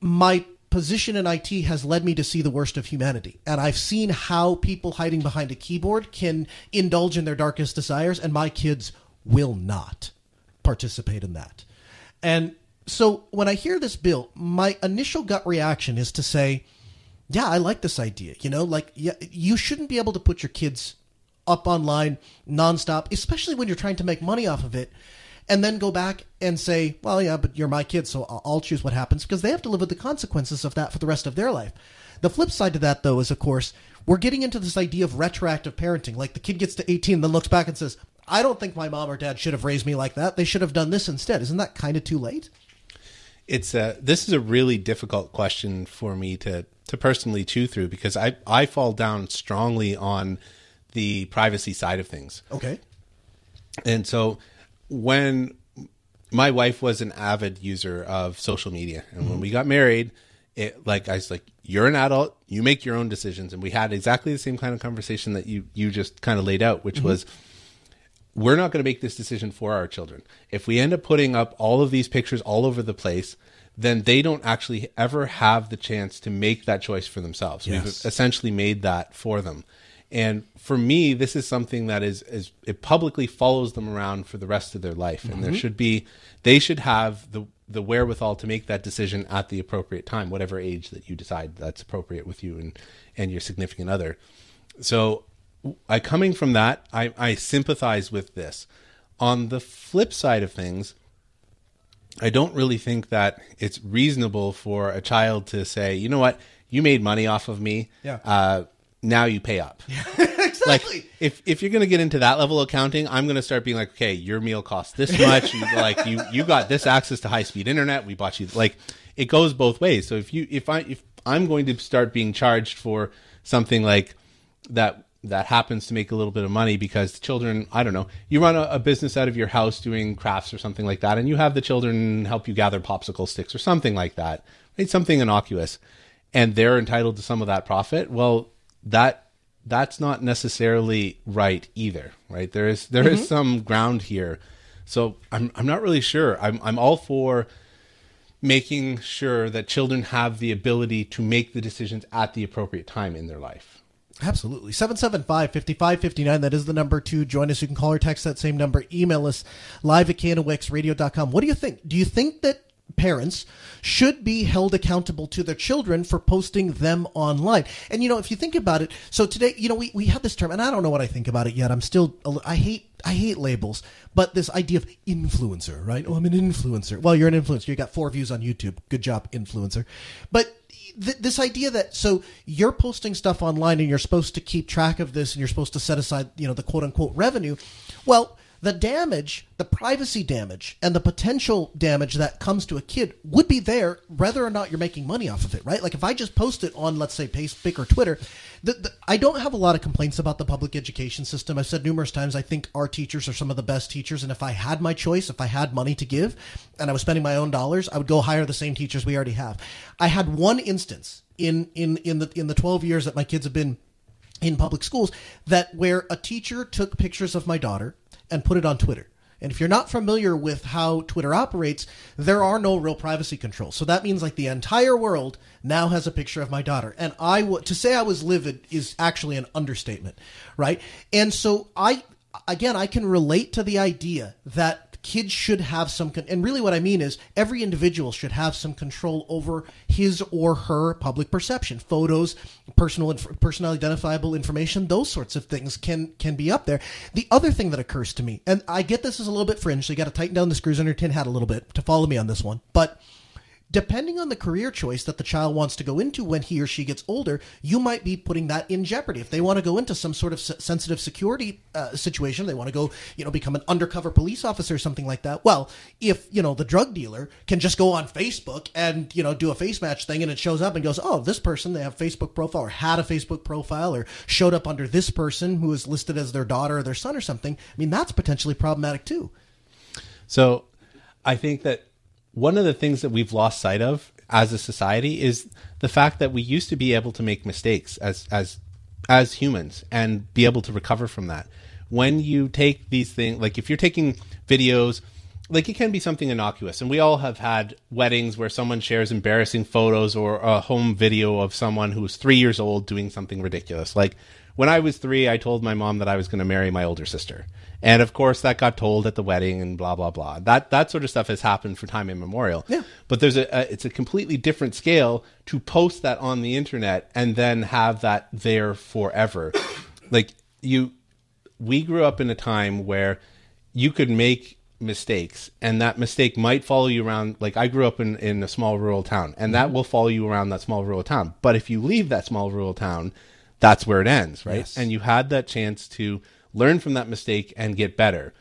my position in IT has led me to see the worst of humanity. And I've seen how people hiding behind a keyboard can indulge in their darkest desires, and my kids will not participate in that. And so when I hear this bill, my initial gut reaction is to say, yeah, I like this idea. You know, like yeah, you shouldn't be able to put your kids up online nonstop, especially when you're trying to make money off of it and then go back and say, well, yeah, but you're my kid, so I'll choose what happens because they have to live with the consequences of that for the rest of their life. The flip side to that, though, is of course, we're getting into this idea of retroactive parenting. Like the kid gets to 18, then looks back and says, I don't think my mom or dad should have raised me like that. They should have done this instead. Isn't that kind of too late? It's a, this is a really difficult question for me to, to personally chew through because I, I fall down strongly on the privacy side of things. Okay. And so when my wife was an avid user of social media, and when we got married, it like I was like, "You're an adult. You make your own decisions." And we had exactly the same kind of conversation that you you just kind of laid out, which mm-hmm. was, "We're not going to make this decision for our children. If we end up putting up all of these pictures all over the place." Then they don't actually ever have the chance to make that choice for themselves. Yes. We've essentially made that for them. And for me, this is something that is, is it publicly follows them around for the rest of their life. And mm-hmm. there should be, they should have the, the wherewithal to make that decision at the appropriate time, whatever age that you decide that's appropriate with you and, and your significant other. So I coming from that, I, I sympathize with this. On the flip side of things, I don't really think that it's reasonable for a child to say, you know what, you made money off of me. Yeah. Uh, now you pay up. [LAUGHS] exactly. Like if if you're going to get into that level of accounting, I'm going to start being like, okay, your meal costs this much. you, [LAUGHS] like you you got this access to high speed internet. We bought you like it goes both ways. So if you if I if I'm going to start being charged for something like that that happens to make a little bit of money because the children, I don't know, you run a, a, business out of your house doing crafts or something like that, and you have the children help you gather popsicle sticks or something like that, right? Something innocuous, and they're entitled to some of that profit. Well, that that's not necessarily right either, right? There is there mm-hmm. is some ground here. So I'm I'm not really sure. I'm I'm all for making sure that children have the ability to make the decisions at the appropriate time in their life. Absolutely. 775-5559. That is the number to join us. You can call or text that same number. Email us live at knoxradio.com. What do you think? Do you think that parents should be held accountable to their children for posting them online. And you know, if you think about it, so today, you know, we, we have this term, and I don't know what I think about it yet. I'm still, I hate, I hate labels, but this idea of influencer, right? Oh, I'm an influencer. Well, you're an influencer. You got four views on YouTube. Good job, influencer. But th- this idea that so you're posting stuff online and you're supposed to keep track of this and you're supposed to set aside, you know, the quote unquote revenue. Well, the damage, the privacy damage, and the potential damage that comes to a kid would be there whether or not you're making money off of it, right? Like if I just post it on, let's say, Facebook or Twitter, the, the, I don't have a lot of complaints about the public education system. I've said numerous times I think our teachers are some of the best teachers, and if I had my choice, if I had money to give, and I was spending my own dollars, I would go hire the same teachers we already have. I had one instance in in in the in the 12 years that my kids have been in public schools that where a teacher took pictures of my daughter and put it on Twitter. And if you're not familiar with how Twitter operates, there are no real privacy controls. So that means like the entire world now has a picture of my daughter. And I w- to say I was livid is actually an understatement, right? And so I again I can relate to the idea that kids should have some, con- and really what I mean is every individual should have some control over his or her public perception. Photos, personal, inf- personal identifiable information, those sorts of things can can be up there. The other thing that occurs to me, and I get this is a little bit fringe, so you got to tighten down the screws on your tin hat a little bit to follow me on this one, but depending on the career choice that the child wants to go into when he or she gets older, you might be putting that in jeopardy. If they want to go into some sort of sensitive security uh, situation, they want to go, you know, become an undercover police officer or something like that. Well, if, you know, the drug dealer can just go on Facebook and, you know, do a face match thing and it shows up and goes, oh, this person, they have Facebook profile or had a Facebook profile or showed up under this person who is listed as their daughter or their son or something. I mean, that's potentially problematic too. So I think that one of the things that we've lost sight of as a society is the fact that we used to be able to make mistakes as as as humans and be able to recover from that. When you take these things like if you're taking videos like it can be something innocuous and we all have had weddings where someone shares embarrassing photos or a home video of someone who's 3 years old doing something ridiculous like when I was 3 I told my mom that I was going to marry my older sister. And of course that got told at the wedding and blah blah blah. That that sort of stuff has happened for time immemorial. Yeah. But there's a, a it's a completely different scale to post that on the internet and then have that there forever. [COUGHS] Like you we grew up in a time where you could make mistakes and that mistake might follow you around like i grew up in, in a small rural town and that mm-hmm. will follow you around that small rural town. But if you leave that small rural town that's where it ends right? Yes. and you had that chance to learn from that mistake and get better.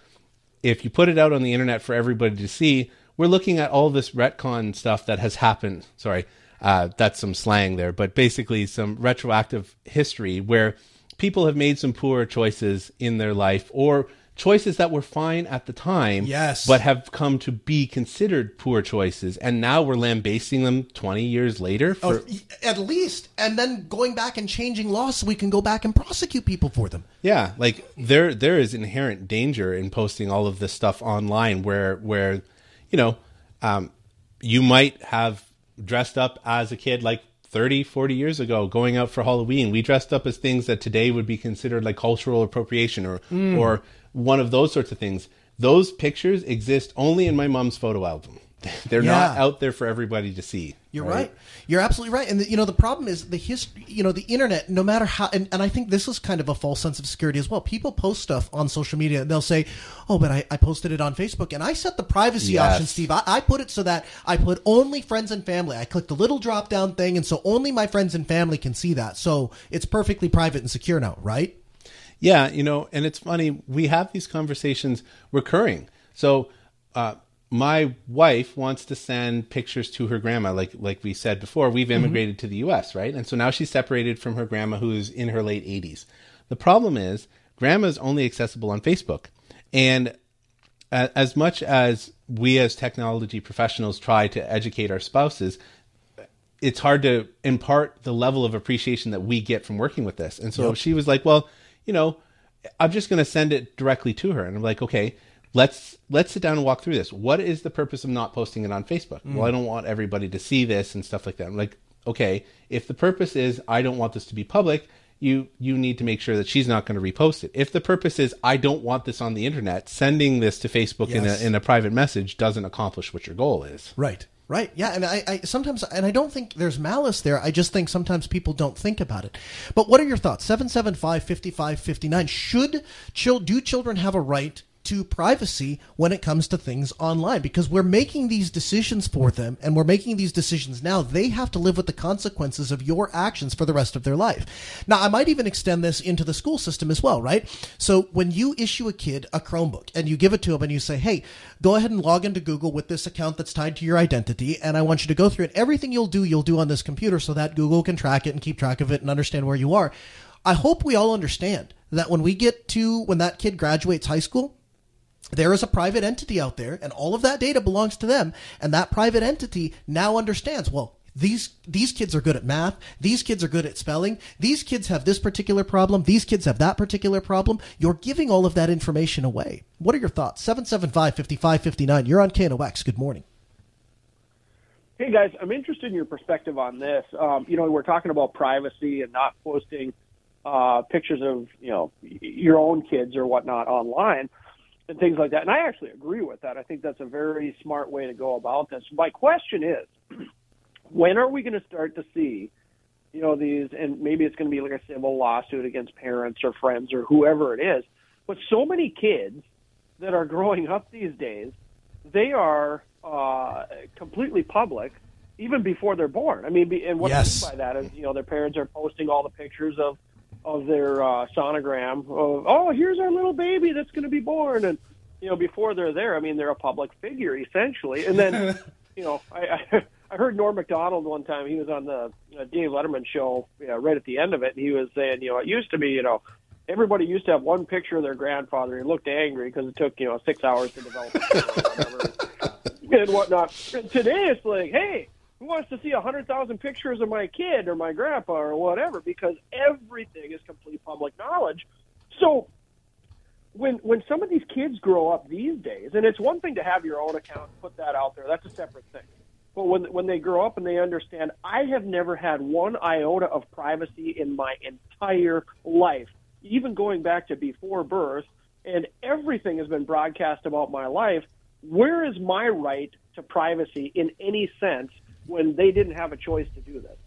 If you put it out on the internet for everybody to see we're looking at all this retcon stuff that has happened. Sorry uh, that's some slang there but basically some retroactive history where people have made some poor choices in their life or choices that were fine at the time Yes. but have come to be considered poor choices and now we're lambasting them 20 years later for Oh, at least, and then going back and changing laws so we can go back and prosecute people for them. Yeah, like there there is inherent danger in posting all of this stuff online where where you know, um you might have dressed up as a kid like 30, 40 years ago going out for Halloween. We dressed up as things that today would be considered like cultural appropriation or Mm. or one of those sorts of things. Those pictures exist only in my mom's photo album. [LAUGHS] They're not out there for everybody to see. You're right. You're absolutely right. And the, you know the problem is the history. You know the internet. No matter how, and, and I think this is kind of a false sense of security as well. People post stuff on social media and they'll say, "Oh, but I, I posted it on Facebook and I set the privacy Yes. option, Steve. I, I put it so that I put only friends and family. I clicked the little drop down thing, and so only my friends and family can see that. So it's perfectly private and secure now, right? Yeah, you know, and it's funny, we have these conversations recurring. So, uh, my wife wants to send pictures to her grandma, like like we said before. We've Mm-hmm. immigrated to the U.S., right? And so now she's separated from her grandma, who is in her late 80s. The problem is, grandma's only accessible on Facebook, and as much as we as technology professionals try to educate our spouses, it's hard to impart the level of appreciation that we get from working with this. And so Yep. she was like, "Well, you know, I'm just going to send it directly to her." And I'm like, "Okay, let's let's sit down and walk through this. What is the purpose of not posting it on Facebook? Mm. Well, I don't want everybody to see this and stuff like that." I'm like, "Okay, if the purpose is I don't want this to be public, you you need to make sure that she's not going to repost it. If the purpose is I don't want this on the internet, sending this to Facebook Yes. in a in a private message doesn't accomplish what your goal is." Right. Right. Yeah. And I, I sometimes, and I don't think there's malice there. I just think sometimes people don't think about it. But what are your thoughts? 775 5559. Should chil- do children have a right to privacy when it comes to things online? Because we're making these decisions for them and we're making these decisions now. They have to live with the consequences of your actions for the rest of their life. Now, I might even extend this into the school system as well, right? So when you issue a kid a Chromebook and you give it to them and you say, hey, go ahead and log into Google with this account that's tied to your identity, and I want you to go through it. Everything you'll do, you'll do on this computer so that Google can track it and keep track of it and understand where you are. I hope we all understand that when we get to when that kid graduates high school, there is a private entity out there and all of that data belongs to them and that private entity now understands well these these kids are good at math these kids are good at spelling these kids have this particular problem these kids have that particular problem. You're giving all of that information away. What are your thoughts? 775-5559 you're on KNOX good morning. Hey guys, I'm interested in your perspective on this. Um, you know, we're talking about privacy and not posting uh, pictures of you know your own kids or whatnot online. And things like that. And I actually agree with that. I think that's a very smart way to go about this. My question is, [CLEARS THROAT] when are we going to start to see, you know, these, and maybe it's going to be like a civil lawsuit against parents or friends or whoever it is, but so many kids that are growing up these days, they are uh, completely public even before they're born. I mean, and what Yes. I mean by that is, you know, their parents are posting all the pictures of of their uh, sonogram. Of, oh, here's our little baby that's going to be born, and you know, before they're there, I mean, they're a public figure essentially. And then, [LAUGHS] you know, I, I I heard Norm Macdonald one time. He was on the uh, Dave Letterman show you know, right at the end of it, and he was saying, you know, it used to be, you know. Everybody used to have one picture of their grandfather. He looked angry because it took, you know, six hours to develop it [LAUGHS] and whatnot. And today it's like, hey, who wants to see a hundred thousand pictures of my kid or my grandpa or whatever? Because everything is complete public knowledge. So when when some of these kids grow up these days, and it's one thing to have your own account and put that out there, that's a separate thing. But when when they grow up and they understand, I have never had one iota of privacy in my entire life, even going back to before birth, and everything has been broadcast about my life. Where is my right to privacy in any sense when they didn't have a choice to do this?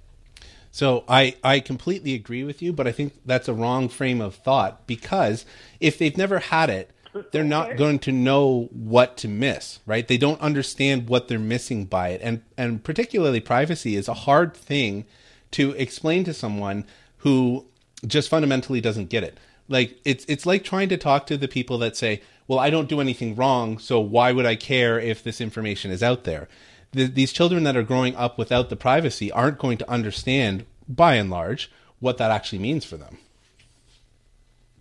So I, I completely agree with you, but I think that's a wrong frame of thought because if they've never had it, they're not going to know what to miss, right? They don't understand what they're missing by it. And and particularly privacy is a hard thing to explain to someone who just fundamentally doesn't get it. Like it's it's like trying to talk to the people that say, "Well, I don't do anything wrong, so why would I care if this information is out there?" The, these children that are growing up without the privacy aren't going to understand, by and large, what that actually means for them.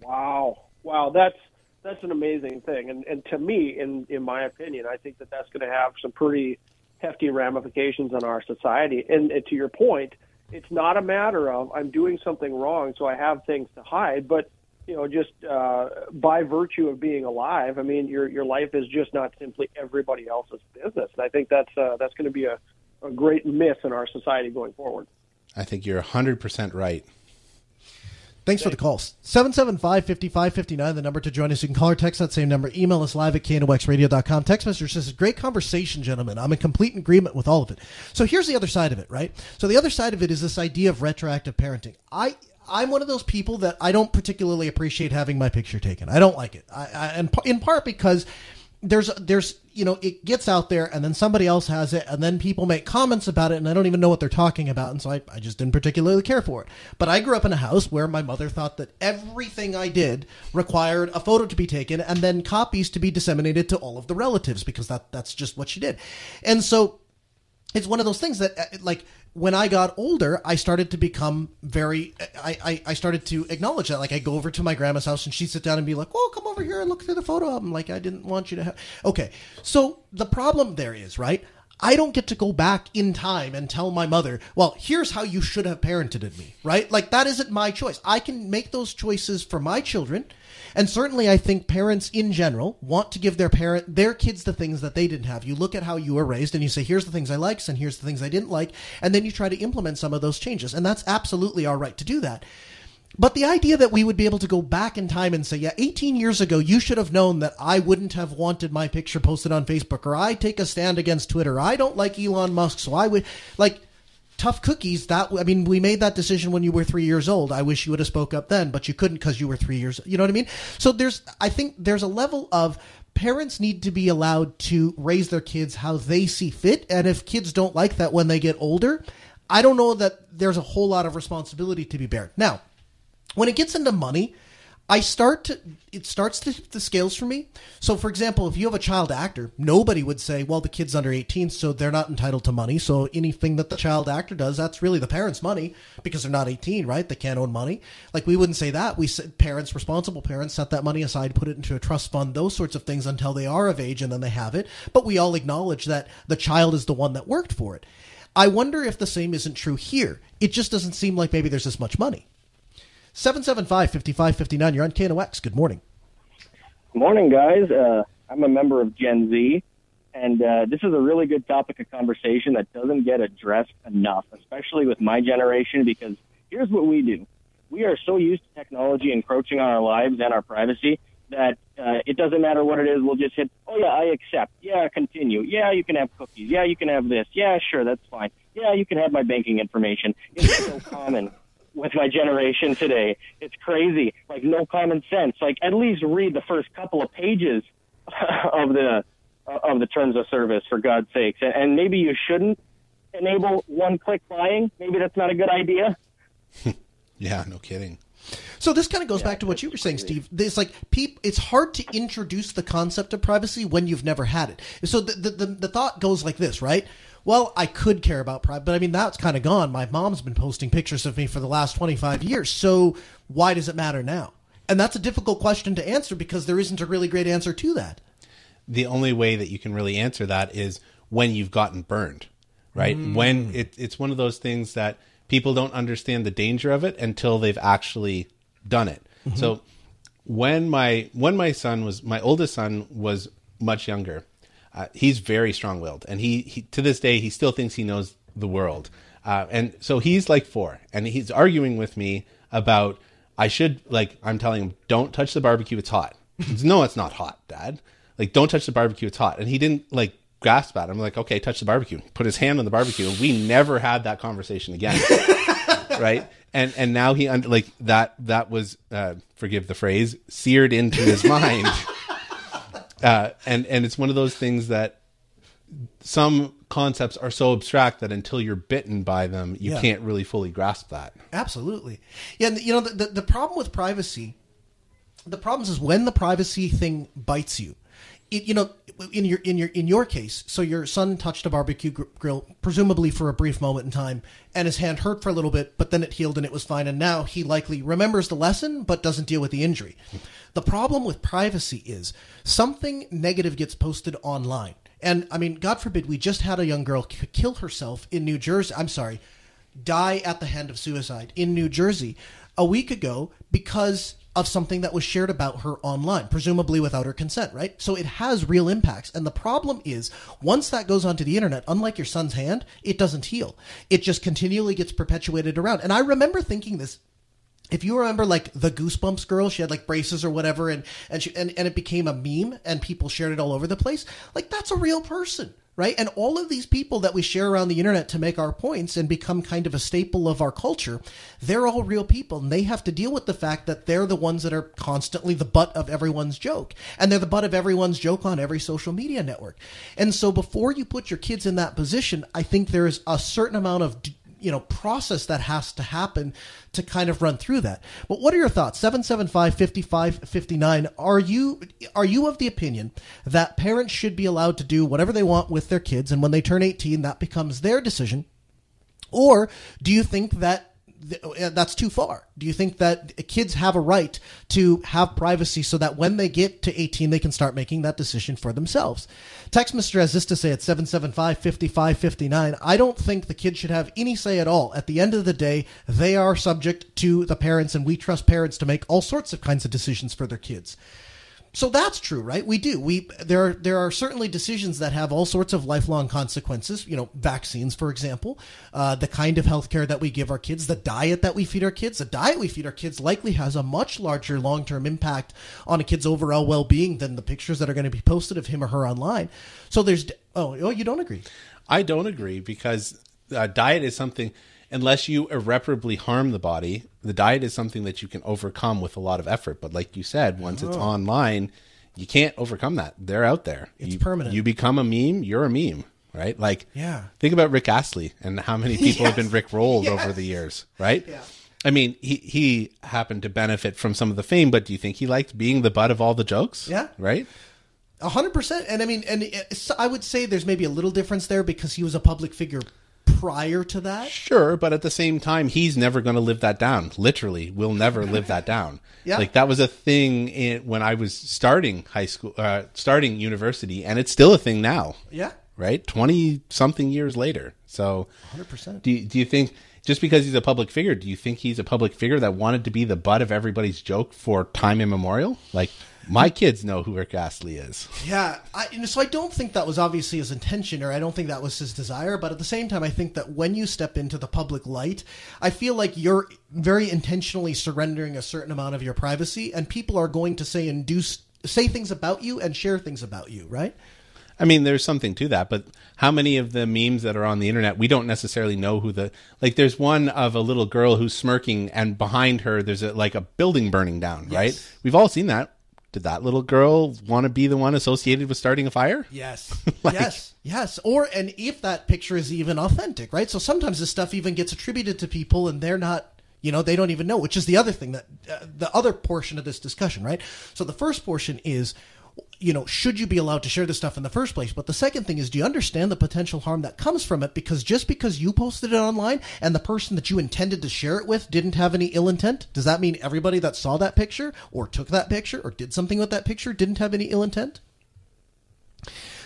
Wow, wow, that's that's an amazing thing, and and to me, in in my opinion, I think that that's going to have some pretty hefty ramifications on our society. And, and to your point, it's not a matter of I'm doing something wrong, so I have things to hide, but you know, just uh, by virtue of being alive, I mean, your your life is just not simply everybody else's business. And I think that's uh, that's going to be a, a great miss in our society going forward. I think you're 100% right. Thanks for the calls. 775-5559, the number to join us. You can call or text that same number. Email us live at knoxradio.com. Text message says, great conversation, gentlemen. I'm in complete agreement with all of it. So here's the other side of it, right? So the other side of it is this idea of retroactive parenting. I I'm one of those people that I don't particularly appreciate having my picture taken. I don't like it. I, I and in part because there's there's you know it gets out there and then somebody else has it and then people make comments about it and I don't even know what they're talking about and so I, I just didn't particularly care for it. But I grew up in a house where my mother thought that everything I did required a photo to be taken and then copies to be disseminated to all of the relatives because that that's just what she did. And so it's one of those things that uh, like when I got older, I started to become very. I, I, I started to acknowledge that. Like I go over to my grandma's house and she'd sit down and be like, "Oh, come over here and look through the photo album." Like I didn't want you to have. Okay, so the problem there is right. I don't get to go back in time and tell my mother, well, here's how you should have parented me, right? Like that isn't my choice. I can make those choices for my children. And certainly I think parents in general want to give their parent their kids the things that they didn't have. You look at how you were raised and you say, here's the things I liked and here's the things I didn't like, and then you try to implement some of those changes. And that's absolutely our right to do that. But the idea that we would be able to go back in time and say, yeah, 18 years ago, you should have known that I wouldn't have wanted my picture posted on Facebook, or I take a stand against Twitter, I don't like Elon Musk, so I would, like, tough cookies that i mean we made that decision when you were three years old. I wish you would have spoke up then but you couldn't because you were three years you know what i mean? So there's i think there's a level of parents need to be allowed to raise their kids how they see fit and if kids don't like that when they get older i don't know that there's a whole lot of responsibility to be bared. Now when it gets into money I start to it starts to the scales for me. So for example, if you have a child actor, nobody would say, well, the kid's under 18, so they're not entitled to money. So anything that the child actor does, that's really the parents' money because they're not 18, right? They can't own money. Like we wouldn't say that. We said parents, responsible parents, set that money aside, put it into a trust fund, those sorts of things until they are of age and then they have it. But we all acknowledge that the child is the one that worked for it. I wonder if the same isn't true here. It just doesn't seem like maybe there's as much money. 775 5559. You're on KNOX. Good morning. Morning, guys. Uh, I'm a member of Gen Z, and uh, this is a really good topic of conversation that doesn't get addressed enough, especially with my generation, because here's what we do. We are so used to technology encroaching on our lives and our privacy that Uh, it doesn't matter what it is. We'll just hit, oh yeah, I accept. Yeah, continue. Yeah, you can have cookies. Yeah, you can have this. Yeah, sure, that's fine. Yeah, you can have my banking information. It's so [LAUGHS] common with my generation today. It's crazy. Like no common sense. Like at least read the first couple of pages [LAUGHS] of the uh, of the terms of service for God's sakes. And, maybe you shouldn't enable one-click buying. Maybe that's not a good idea. [LAUGHS] Yeah, no kidding. So this kind of goes back to what you were saying, Steve. It's like peop, It's hard to introduce the concept of privacy when you've never had it. So the the, the, the thought goes like this, right? Well, I could care about pride, but I mean that's kind of gone. My mom's been posting pictures of me for the last twenty five years. So why does it matter now? And that's a difficult question to answer because there isn't a really great answer to that. The only way that you can really answer that is when you've gotten burned, right? Mm. When it, it's one of those things that people don't understand the danger of it until they've actually done it. Mm-hmm. Mhm. So when my when my son was my oldest son was much younger, uh, he's very strong willed, and he, he to this day he still thinks he knows the world. Uh, and so he's like four, and he's arguing with me about I should like I'm telling him don't touch the barbecue, it's hot. [LAUGHS] No, it's not hot, Dad. Like don't touch the barbecue, it's hot. And he didn't like grasp at. it. I'm like, okay, touch the barbecue. Put his hand on the barbecue, and we never had that conversation again. [LAUGHS] right? And and now he like that that was uh, forgive the phrase seared into his mind. [LAUGHS] uh, and and it's one of those things that some concepts are so abstract that until you're bitten by them, you Yeah. can't really fully grasp that. Absolutely. Yeah, and you know the, the the problem with privacy, the problem is when the privacy thing bites you. It, you know, in your in your in your case, so your son touched a barbecue gr- grill, presumably for a brief moment in time, and his hand hurt for a little bit, but then it healed and it was fine, and now he likely remembers the lesson but doesn't deal with the injury. The problem with privacy is something negative gets posted online, and I mean, God forbid, we just had a young girl kill herself in New Jersey. I'm sorry, die at the hand of suicide in New Jersey a week ago because of something that was shared about her online, presumably without her consent, right? So it has real impacts. And the problem is, once that goes onto the internet, unlike your son's hand, it doesn't heal. It just continually gets perpetuated around. And I remember thinking this if you remember like the goosebumps girl she had like braces or whatever and and she and, and it became a meme and people shared it all over the place like that's a real person right? And all of these people that we share around the internet to make our points and become kind of a staple of our culture they're all real people and they have to deal with the fact that they're the ones that are constantly the butt of everyone's joke and they're the butt of everyone's joke on every social media network. And so before you put your kids in that position i think there's a certain amount of you know process that has to happen to kind of run through that. But what are your thoughts? 775-5559. Are you are you of the opinion that parents should be allowed to do whatever they want with their kids and when they turn 18 that becomes their decision? Or do you think that th- Uh, that's too far? Do you think that kids have a right to have privacy so that when they get to 18, they can start making that decision for themselves? Text Mr. As this to say at 775 5559. I don't think the kids should have any say at all. At the end of the day, they are subject to the parents, and we trust parents to make all sorts of kinds of decisions for their kids. So that's true, right? We do. We there are there are certainly decisions that have all sorts of lifelong consequences. You know, vaccines, for example, uh, the kind of healthcare that we give our kids, the diet that we feed our kids. The diet we feed our kids likely has a much larger long term impact on a kid's overall well being than the pictures that are going to be posted of him or her online. So there's oh oh you don't agree? I don't agree because uh, diet is something, unless you irreparably harm the body, the diet is something that you can overcome with a lot of effort. But like you said, once it's Oh. online, you can't overcome that. They're out there. It's you, permanent. You become a meme, you're a meme, right? Like, Yeah. think about Rick Astley and how many people have [LAUGHS] been Rick rolled Yes. over the years, right? Yeah. I mean, he, he happened to benefit from some of the fame, but do you think he liked being the butt of all the jokes? Yeah. Right? A hundred percent. And I mean, and uh, it's- I would say there's maybe a little difference there because he was a public figure prior to that. Sure, but at the same time, he's never going to live that down. Literally, will never [LAUGHS] live that down. Yeah. like that was a thing in, when I was starting high school, uh, starting university, and it's still a thing now. Yeah. right, twenty something years later. So, 100%. Do you, do you think just because he's a public figure, do you think he's a public figure that wanted to be the butt of everybody's joke for time immemorial? Like my kids know who Rick Astley is. Yeah, I, so I don't think that was obviously his intention, or I don't think that was his desire. But at the same time, I think that when you step into the public light, I feel like you're very intentionally surrendering a certain amount of your privacy, and people are going to say induce say things about you and share things about you, right? I mean, there's something to that, but how many of the memes that are on the internet, we don't necessarily know who the like. There's one of a little girl who's smirking, and behind her, there's a, like a building burning down. Yes. Right? We've all seen that. Did that little girl want to be the one associated with starting a fire? Yes. [LAUGHS] yes. Yes. Or and if that picture is even authentic, right? So sometimes this stuff even gets attributed to people and they're not you know, they don't even know, which is the other thing that uh, the other portion of this discussion, right? So the first portion is you know, should you be allowed to share this stuff in the first place? But the second thing is, do you understand the potential harm that comes from it? Because just because you posted it online and the person that you intended to share it with didn't have any ill intent, does that mean everybody that saw that picture or took that picture or did something with that picture didn't have any ill intent?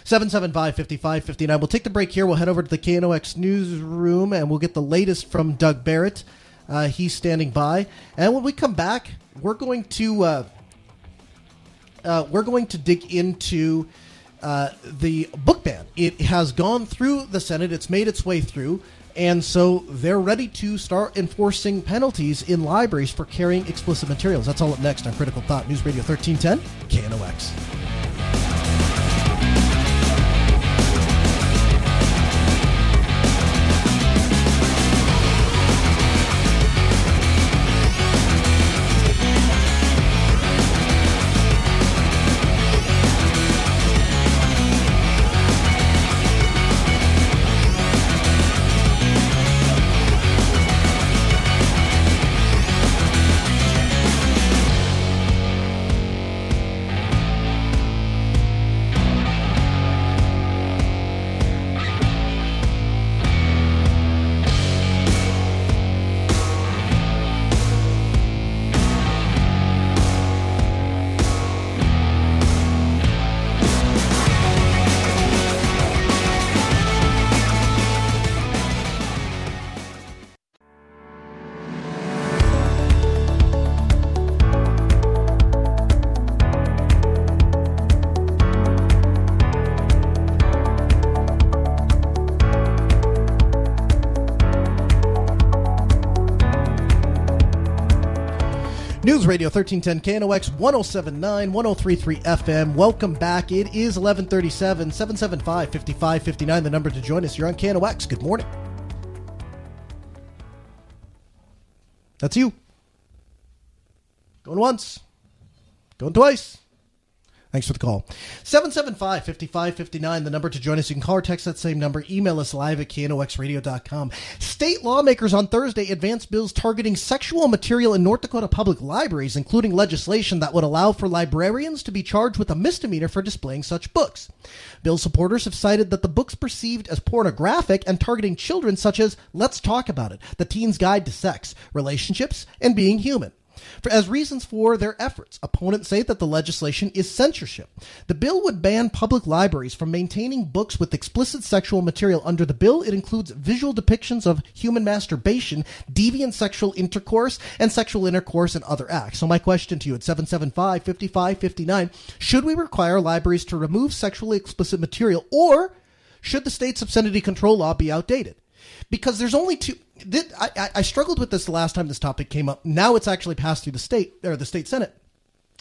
775 5559. We'll take the break here. We'll head over to the KNOX newsroom and we'll get the latest from Doug Barrett. Uh, he's standing by. And when we come back, we're going to. Uh, uh, we're going to dig into uh, the book ban. It has gone through the Senate, it's made its way through, and so they're ready to start enforcing penalties in libraries for carrying explicit materials. That's all up next on Critical Thought News Radio 1310, KNOX. Radio 1310 KNOX 1079 1033 FM. Welcome back. It is 1137 775 5559. The number to join us. You're on KNOX. Good morning. That's you. Going once. Going twice. Thanks for the call. 775 5559, the number to join us. You can call or text that same number. Email us live at knoxradio.com. State lawmakers on Thursday advanced bills targeting sexual material in North Dakota public libraries, including legislation that would allow for librarians to be charged with a misdemeanor for displaying such books. Bill supporters have cited that the books perceived as pornographic and targeting children, such as Let's Talk About It, The Teen's Guide to Sex, Relationships, and Being Human. For, as reasons for their efforts, opponents say that the legislation is censorship. The bill would ban public libraries from maintaining books with explicit sexual material. Under the bill, it includes visual depictions of human masturbation, deviant sexual intercourse, and sexual intercourse and other acts. So, my question to you at 775 5559 should we require libraries to remove sexually explicit material, or should the state's obscenity control law be outdated? because there's only two. This, I, I struggled with this the last time this topic came up. Now it's actually passed through the state or the state senate.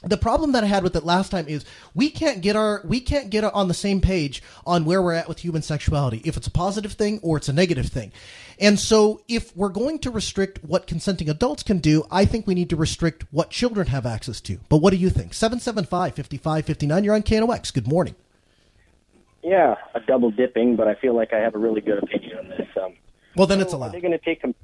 The problem that I had with it last time is we can't get our we can't get on the same page on where we're at with human sexuality if it's a positive thing or it's a negative thing. And so if we're going to restrict what consenting adults can do, I think we need to restrict what children have access to. But what do you think? 775-5559 you're on KNOX. Good morning. Yeah, a double dipping, but I feel like I have a really good opinion on this. Um, well, then it's Are allowed. they going to take com-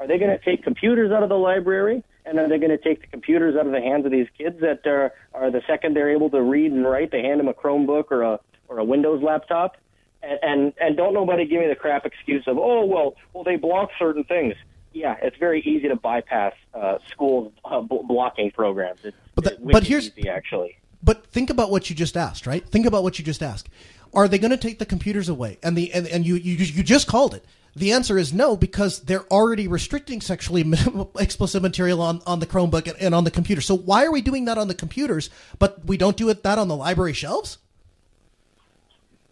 Are they going to take computers out of the library, and are they going to take the computers out of the hands of these kids that are are the second they're able to read and write, they hand them a Chromebook or a or a Windows laptop, and and, and don't nobody give me the crap excuse of oh well well they block certain things. Yeah, it's very easy to bypass uh, school uh, bl- blocking programs. It's, But it's but here's- easy, actually. But think about what you just asked, right? Think about what you just asked. Are they going to take the computers away? And the and, and you, you you just called it. The answer is no because they're already restricting sexually [LAUGHS] explicit material on, on the Chromebook and, on the computer. So why are we doing that on the computers, but we don't do it that on the library shelves?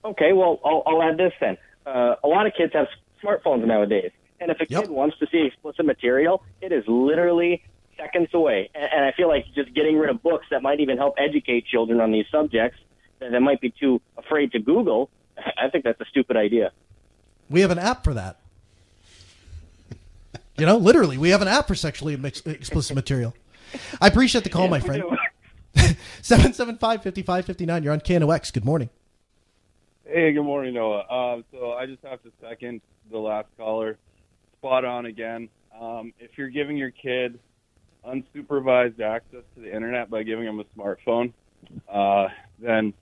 Okay, well, I'll, I'll add this then. Uh, a lot of kids have smartphones nowadays, and if a kid wants to see explicit material, it is literally seconds away. And, and I feel like just getting rid of books that might even help educate children on these subjects that, that might be too afraid to Google, [LAUGHS] I think that's a stupid idea. We have an app for that. You know, literally, we have an app for sexually explicit material. I appreciate the call, my friend. [LAUGHS] 775 5559. You're on KNOX. Good morning. Hey, good morning, Noah. Um, so I just have to second the last caller. Spot on again. Um, if you're giving your kid unsupervised access to the internet by giving them a smartphone, uh, then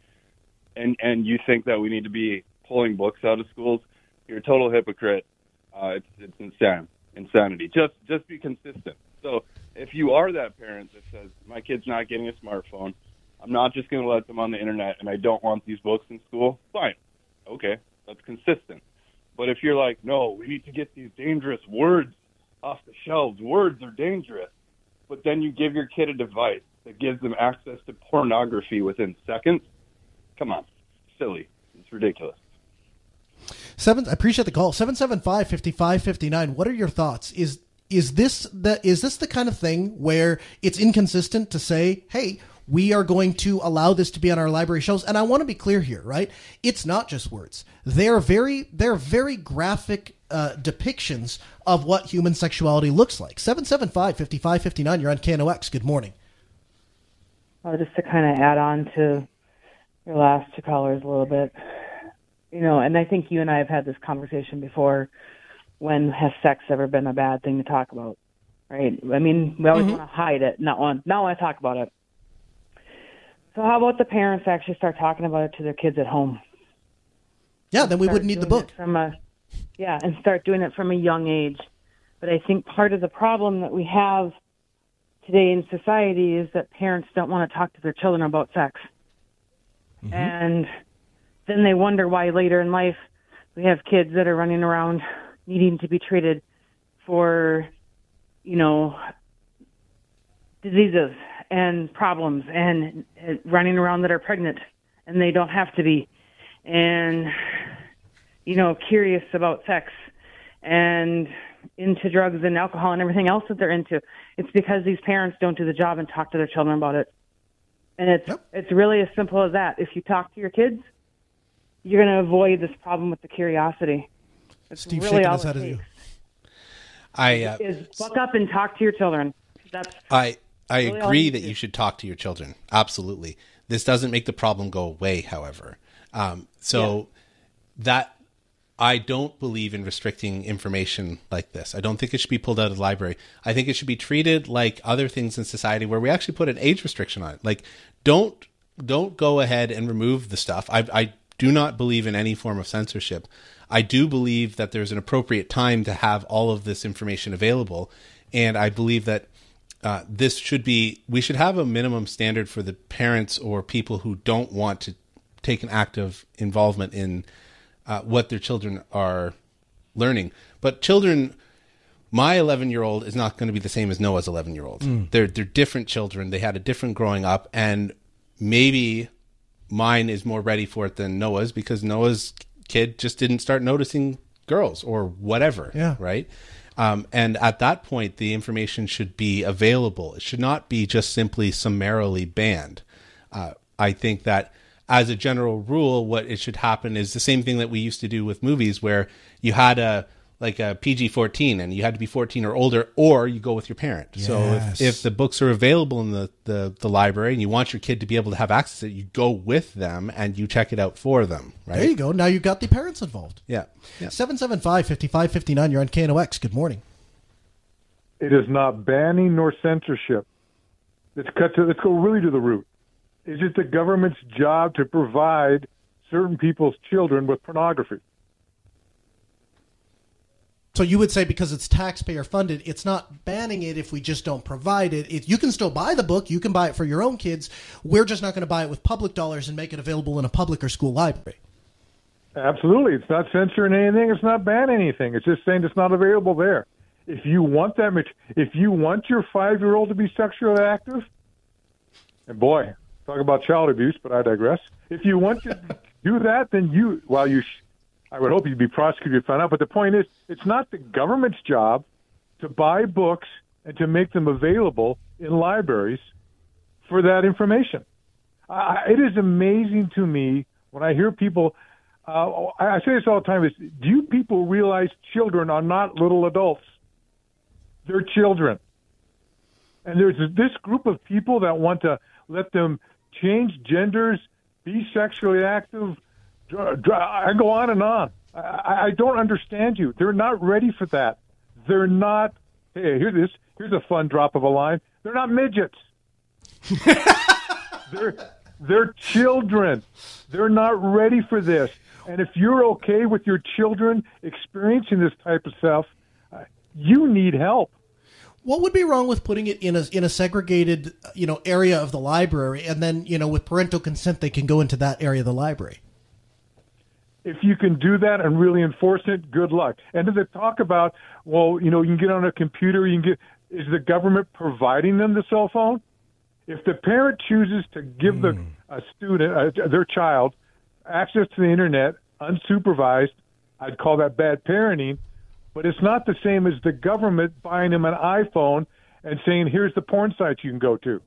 and and you think that we need to be pulling books out of schools, you're a total hypocrite. Uh, it's it's insane, insanity. Just just be consistent. So if you are that parent that says my kid's not getting a smartphone, I'm not just going to let them on the internet, and I don't want these books in school. Fine, okay, that's consistent. But if you're like, no, we need to get these dangerous words off the shelves. Words are dangerous. But then you give your kid a device that gives them access to pornography within seconds. Come on, silly. It's ridiculous. Seven. I appreciate the call. Seven seven five fifty five fifty nine. What are your thoughts? Is is this the is this the kind of thing where it's inconsistent to say, hey, we are going to allow this to be on our library shelves? And I want to be clear here, right? It's not just words. They're very they're very graphic uh, depictions of what human sexuality looks like. Seven seven five fifty five fifty nine. You're on KNOX. Good morning. Uh, just to kind of add on to your last two callers a little bit, you know, and I think you and I have had this conversation before. When has sex ever been a bad thing to talk about? Right? I mean, we always mm-hmm. want to hide it, not want not want to talk about it. So how about the parents actually start talking about it to their kids at home? Yeah, then we wouldn't need the book. From a, yeah, and start doing it from a young age. But I think part of the problem that we have today in society is that parents don't want to talk to their children about sex. Mm-hmm. And then they wonder why later in life we have kids that are running around needing to be treated for, you know, diseases and problems and running around that are pregnant and they don't have to be. And you know curious about sex and into drugs and alcohol and everything else that they're into. It's because these parents don't do the job and talk to their children about it. And it's it's really as simple as that. If you talk to your kids you're going to avoid this problem with the curiosity it's Steve really shaking his head at you. I uh, is buck up and talk to your children that's I I really agree that do. you should talk to your children. Absolutely. This doesn't make the problem go away, however. Um, so that I don't believe in restricting information like this. I don't think it should be pulled out of the library. I think it should be treated like other things in society where we actually put an age restriction on it. Like don't don't go ahead and remove the stuff. I I do not believe in any form of censorship. I do believe that there's an appropriate time to have all of this information available, and I believe that uh, this should be we should have a minimum standard for the parents or people who don't want to take an active involvement in uh, what their children are learning. But children, my 11 year old is not going to be the same as Noah's 11 year old. Mm. They're they're different children. They had a different growing up, and maybe mine is more ready for it than Noah's because Noah's kid just didn't start noticing girls or whatever. Yeah. Right. Um, and at that point, the information should be available. It should not be just simply summarily banned. Uh, I think that as a general rule, what it should happen is the same thing that we used to do with movies, where you had a like a PG fourteen, and you had to be fourteen or older, or you go with your parent. So if, if the books are available in the, the the library, and you want your kid to be able to have access to it, you go with them and you check it out for them. Right? There you go. Now you've got the parents involved. Yeah. Yeah. 775 5559. You're on KNOX. Good morning. It is not banning nor censorship. Let's cut to let's go really to the root. Is it the government's job to provide certain people's children with pornography? So you would say because it's taxpayer funded, it's not banning it if we just don't provide it. it. You can still buy the book, you can buy it for your own kids. We're just not going to buy it with public dollars and make it available in a public or school library. Absolutely. It's not censoring anything. It's not banning anything. It's just saying it's not available there. If you want that, if you want your five-year-old to be sexually active, and boy, talk about child abuse, but I digress. If you want to [LAUGHS] do that, then you, well, you, sh- I would hope you'd be prosecuted, and found out. But the point is, it's not the government's job to buy books and to make them available in libraries for that information. It is amazing to me when I hear people. Uh, I say this all the time: is do you people realize children are not little adults? They're children, and there's this group of people that want to let them change genders, be sexually active. I go on and on. I, I don't understand you. They're not ready for that. They're not. Hey, here's this. Here's a fun drop of a line. They're not midgets. [LAUGHS] they're they're children. They're not ready for this. And if you're okay with your children experiencing this type of stuff, uh, you need help. What would be wrong with putting it in a in a segregated you know area of the library, and then you know with parental consent they can go into that area of the library? If you can do that and really enforce it, good luck. And to the talk about, well, you know, you can get on a computer, you can get, is the government providing them the cell phone? If the parent chooses to give the a student, uh, their child, access to the internet unsupervised, I'd call that bad parenting. But it's not the same as the government buying them an iPhone and saying, "Here's the porn sites you can go to."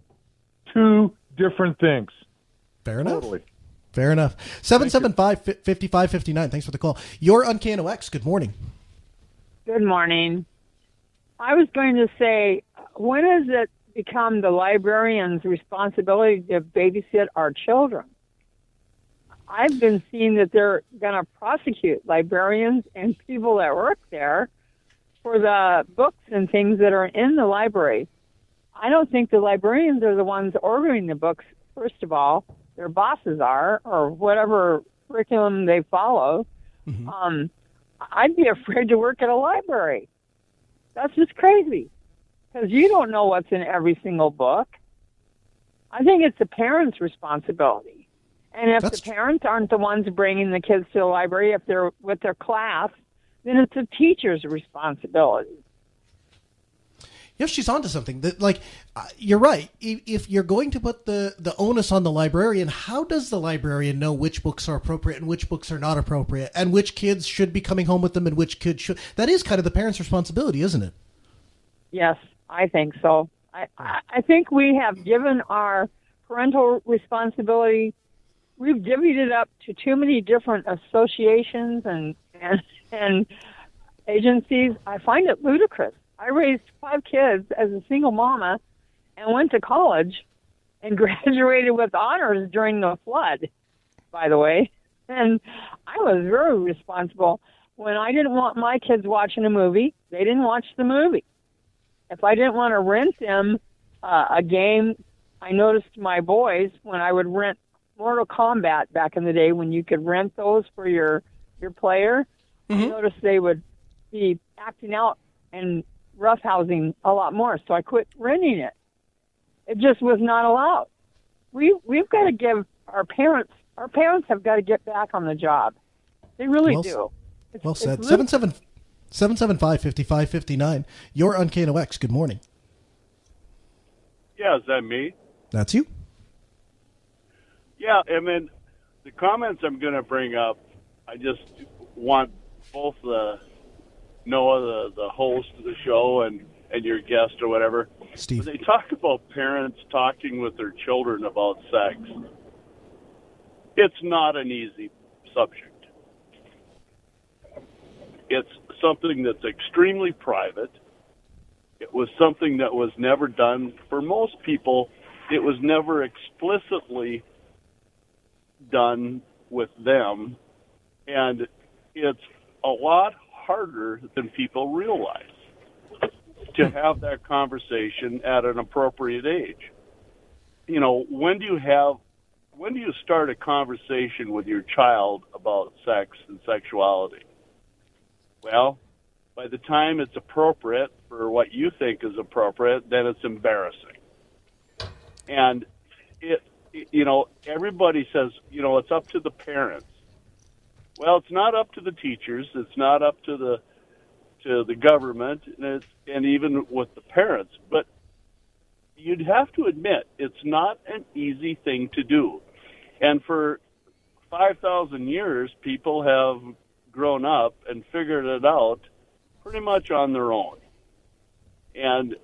Two different things. Fair enough. Totally. Fair enough. 775 5559. Thanks for the call. Your on KNOX, good morning. Good morning. I was going to say, when has it become the librarian's responsibility to babysit our children? I've been seeing that they're going to prosecute librarians and people that work there for the books and things that are in the library. I don't think the librarians are the ones ordering the books, first of all. Their bosses are, or whatever curriculum they follow. Um, I'd be afraid to work at a library. That's just crazy because you don't know what's in every single book. I think it's the parents' responsibility. And if the parents aren't the ones bringing the kids to the library, if they're with their class, then it's the teacher's responsibility. Yes, she's onto something. That, like, uh, you're right. If, if you're going to put the, the onus on the librarian, how does the librarian know which books are appropriate and which books are not appropriate, and which kids should be coming home with them and which kids should? That is kind of the parent's responsibility, isn't it? Yes, I think so. I, I I think we have given our parental responsibility, we've divvied it up to too many different associations and, and, and agencies. I find it ludicrous. I raised five kids as a single mama and went to college and [LAUGHS] graduated with honors during the flood, by the way. And I was very responsible. When I didn't want my kids watching a movie, they didn't watch the movie. If I didn't want to rent them uh, a game, I noticed my boys when I would rent Mortal Kombat back in the day when you could rent those for your your player. I noticed they would be acting out and roughhousing a lot more, so I quit renting it. It just was not allowed. We we've got to give our parents our parents have got to get back on the job. They really Well do. It's- Well said. lit- 77 775 5559. Your on KNOX, good morning. Yeah, is that me? That's you. Yeah, I mean, the comments I'm going to bring up, I just want both the Noah, the the host of the show, and and your guest or whatever. Steve. They talk about parents talking with their children about sex. It's not an easy subject. It's something that's extremely private. It was something that was never done for most people. It was never explicitly done with them, and it's a lot harder than people realize to have that conversation at an appropriate age. You know, when do you have when do you start a conversation with your child about sex and sexuality? Well, by the time it's appropriate for what you think is appropriate, then it's embarrassing. And it, you know, everybody says, you know, it's up to the parents. Well, it's not up to the teachers. It's not up to the to the government, and it's and even with the parents. But you'd have to admit it's not an easy thing to do. And for 5,000 years, people have grown up and figured it out pretty much on their own. And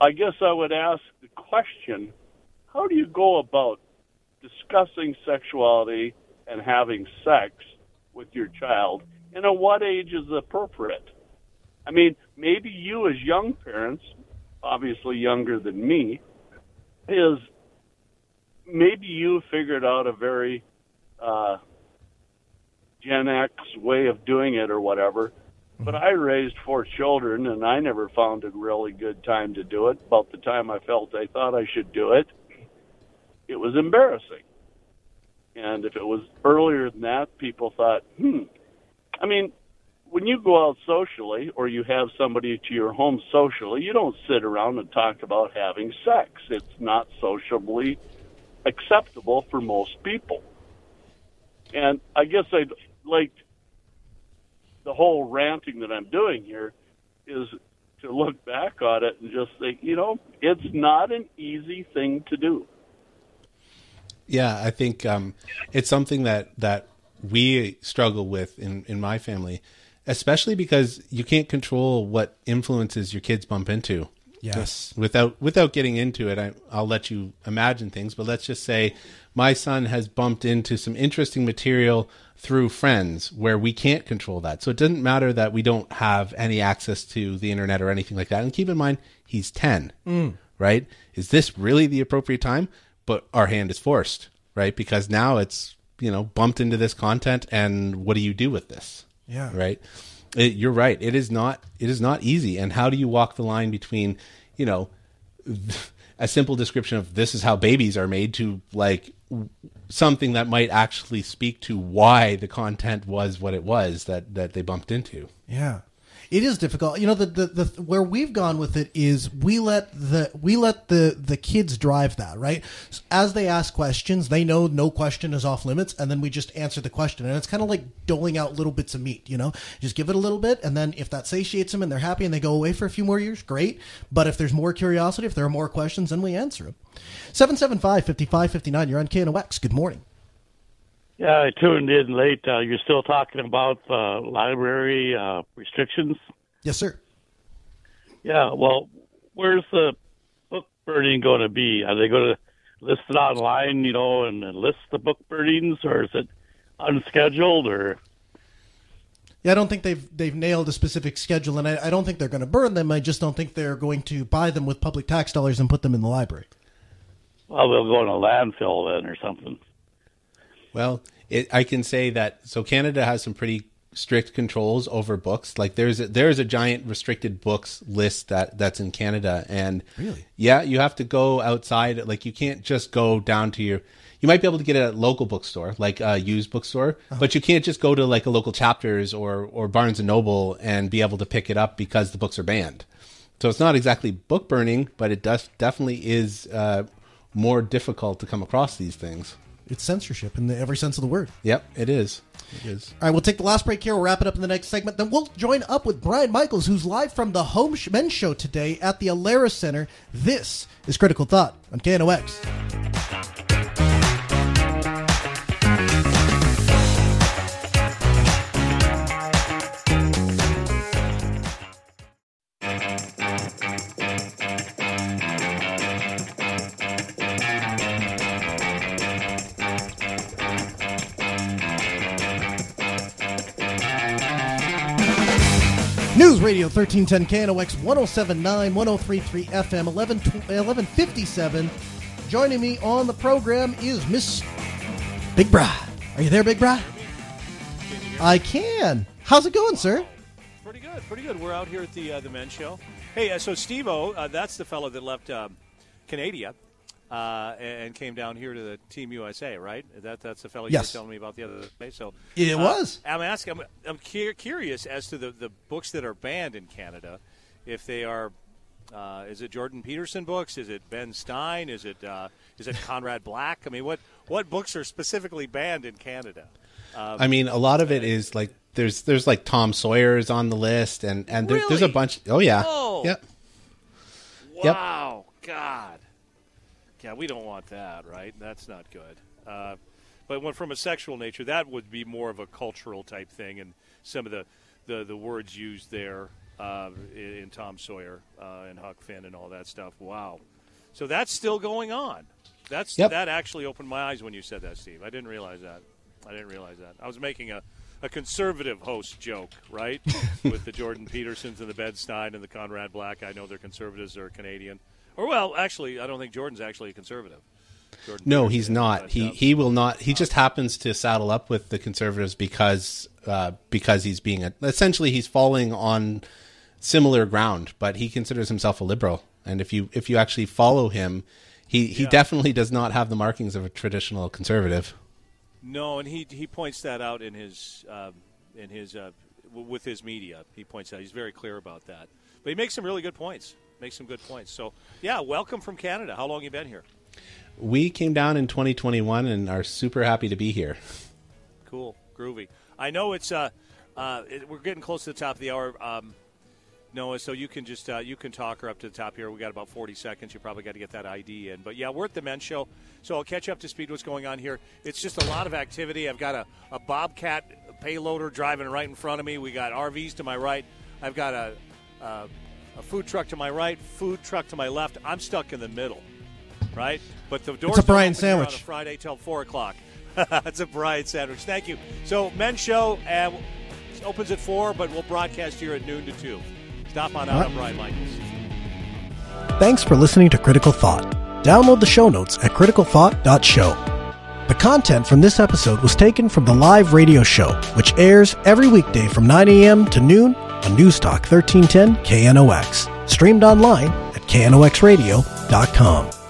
I guess I would ask the question: How do you go about discussing sexuality and having sex with your child, and at what age is appropriate? I mean, maybe you, as young parents, obviously younger than me, is maybe you figured out a very uh, Gen X way of doing it or whatever. But I raised four children, and I never found a really good time to do it. About the time I felt I thought I should do it, it was embarrassing. And if it was earlier than that, people thought, hmm. I mean, when you go out socially or you have somebody to your home socially, you don't sit around and talk about having sex. It's not sociably acceptable for most people. And I guess I'd like the whole ranting that I'm doing here is to look back on it and just think, you know, it's not an easy thing to do. Yeah, I think um, it's something that that we struggle with in in my family, especially because you can't control what influences your kids bump into. Yes. Without without getting into it, I, I'll let you imagine things. But let's just say my son has bumped into some interesting material through friends where we can't control that. So it doesn't matter that we don't have any access to the internet or anything like that. And keep in mind, he's ten, Mm. right? Is this really the appropriate time? But our hand is forced, right? Because now it's you know bumped into this content, and what do you do with this? Yeah. right. It, you're right. It is not. It is not easy. And how do you walk the line between, you know, [LAUGHS] a simple description of this is how babies are made to like something that might actually speak to why the content was what it was that that they bumped into. Yeah. It is difficult. You know, the, the, the where we've gone with it is we let the we let the the kids drive that, right? As they ask questions, they know no question is off limits, and then we just answer the question. And it's kind of like doling out little bits of meat, you know? Just give it a little bit, and then if that satiates them and they're happy and they go away for a few more years, great. But if there's more curiosity, if there are more questions, then we answer them. 775 5559, you're on KNOX. Good morning. Yeah, I tuned in late. Uh, you're still talking about uh, library uh, restrictions. Yes, sir. Yeah. Well, where's the book burning going to be? Are they going to list it online, you know, and, and list the book burnings, or is it unscheduled? Or Yeah, I don't think they've they've nailed a specific schedule, and I, I don't think they're going to burn them. I just don't think they're going to buy them with public tax dollars and put them in the library. well, they'll go in a landfill then, or something. Well, it, I can say that so Canada has some pretty strict controls over books. Like there's a, there's a giant restricted books list that that's in Canada, and Really? yeah, you have to go outside. Like you can't just go down to your. You might be able to get it at a local bookstore, like a used bookstore, but you can't just go to like a local Chapters or or Barnes and Noble and be able to pick it up because the books are banned. So it's not exactly book burning, but it does definitely is uh, more difficult to come across these things. It's censorship in the, every sense of the word. Yep, it is. It is. All right, we'll take the last break here. We'll wrap it up in the next segment. Then we'll join up with Brian Michaels, who's live from the Home Sh- Men's Show today at the Alerus Center. This is Critical Thought on KNOX. Radio 1310 KNOX 1079 1033 FM 11, 1157. Joining me on the program is Miss Big Bra. Are you there, Big Bra? I can. How's it going, sir? Pretty good, pretty good. We're out here at the uh, the men's show. Hey, uh, so Steve-O, uh, that's the fellow that left um, Canada uh, and came down here to the Team USA, right? That that's the fellow Yes. you were telling me about the other day. So It uh, was. I'm asking. I'm, I'm cu- curious as to the the books that are banned in Canada, if they are. Uh, is it Jordan Peterson books? Is it Ben Stein? Is it uh, is it Conrad Black? I mean, what what books are specifically banned in Canada? Um, I mean, a lot of it is like there's there's like Tom Sawyer is on the list, and and there, there's a bunch. Oh yeah, Oh. yep. Yep. Wow, God. Yeah, we don't want that, right? That's not good. Uh, but when from a sexual nature, that would be more of a cultural type thing, and some of the, the, the words used there uh, in, Tom Sawyer uh, and Huck Finn and all that stuff. Wow. So that's still going on. That's Yep. that actually opened my eyes when you said that, Steve. I didn't realize that. I didn't realize that. I was making a, a conservative host joke, right, [LAUGHS] with the Jordan Petersons and the Ben Stein and the Conrad Black. I know they're conservatives; they're Canadian. Or well, actually, I don't think Jordan's actually a conservative. Jordan No, he's not. He uh, he will not. He just happens to saddle up with the conservatives because uh, because he's being a, essentially he's falling on similar ground, but he considers himself a liberal. And if you if you actually follow him, he he Yeah. definitely does not have the markings of a traditional conservative. No, and he he points that out in his um, in his uh, w- with his media. He points out he's very clear about that. But he makes some really good points. Makes some good points. So yeah, welcome from Canada. How long you been here? We came down in 2021 and are super happy to be here. Cool, groovy. I know it's uh, uh, it, we're getting close to the top of the hour. Um, Noah, so you can just uh, you can talk her up to the top here. We got about forty seconds. You probably got to get that ID in. But yeah, we're at the men's show, so I'll catch up to speed. What's going on here? It's just a lot of activity. I've got a, a Bobcat payloader driving right in front of me. We got RVs to my right. I've got a, a a food truck to my right, food truck to my left. I'm stuck in the middle, right? But the doors a Brian here on a Friday till four o'clock. [LAUGHS] it's a Brian sandwich. Thank you. So men's show uh, opens at four, but we'll broadcast here at noon to two. Stop on out. I'm Brian Michaels. Thanks for listening to Critical Thought. Download the show notes at criticalthought.show. The content from this episode was taken from the live radio show, which airs every weekday from 9 a.m. to noon on Newstalk 1310 KNOX. Streamed online at knoxradio.com.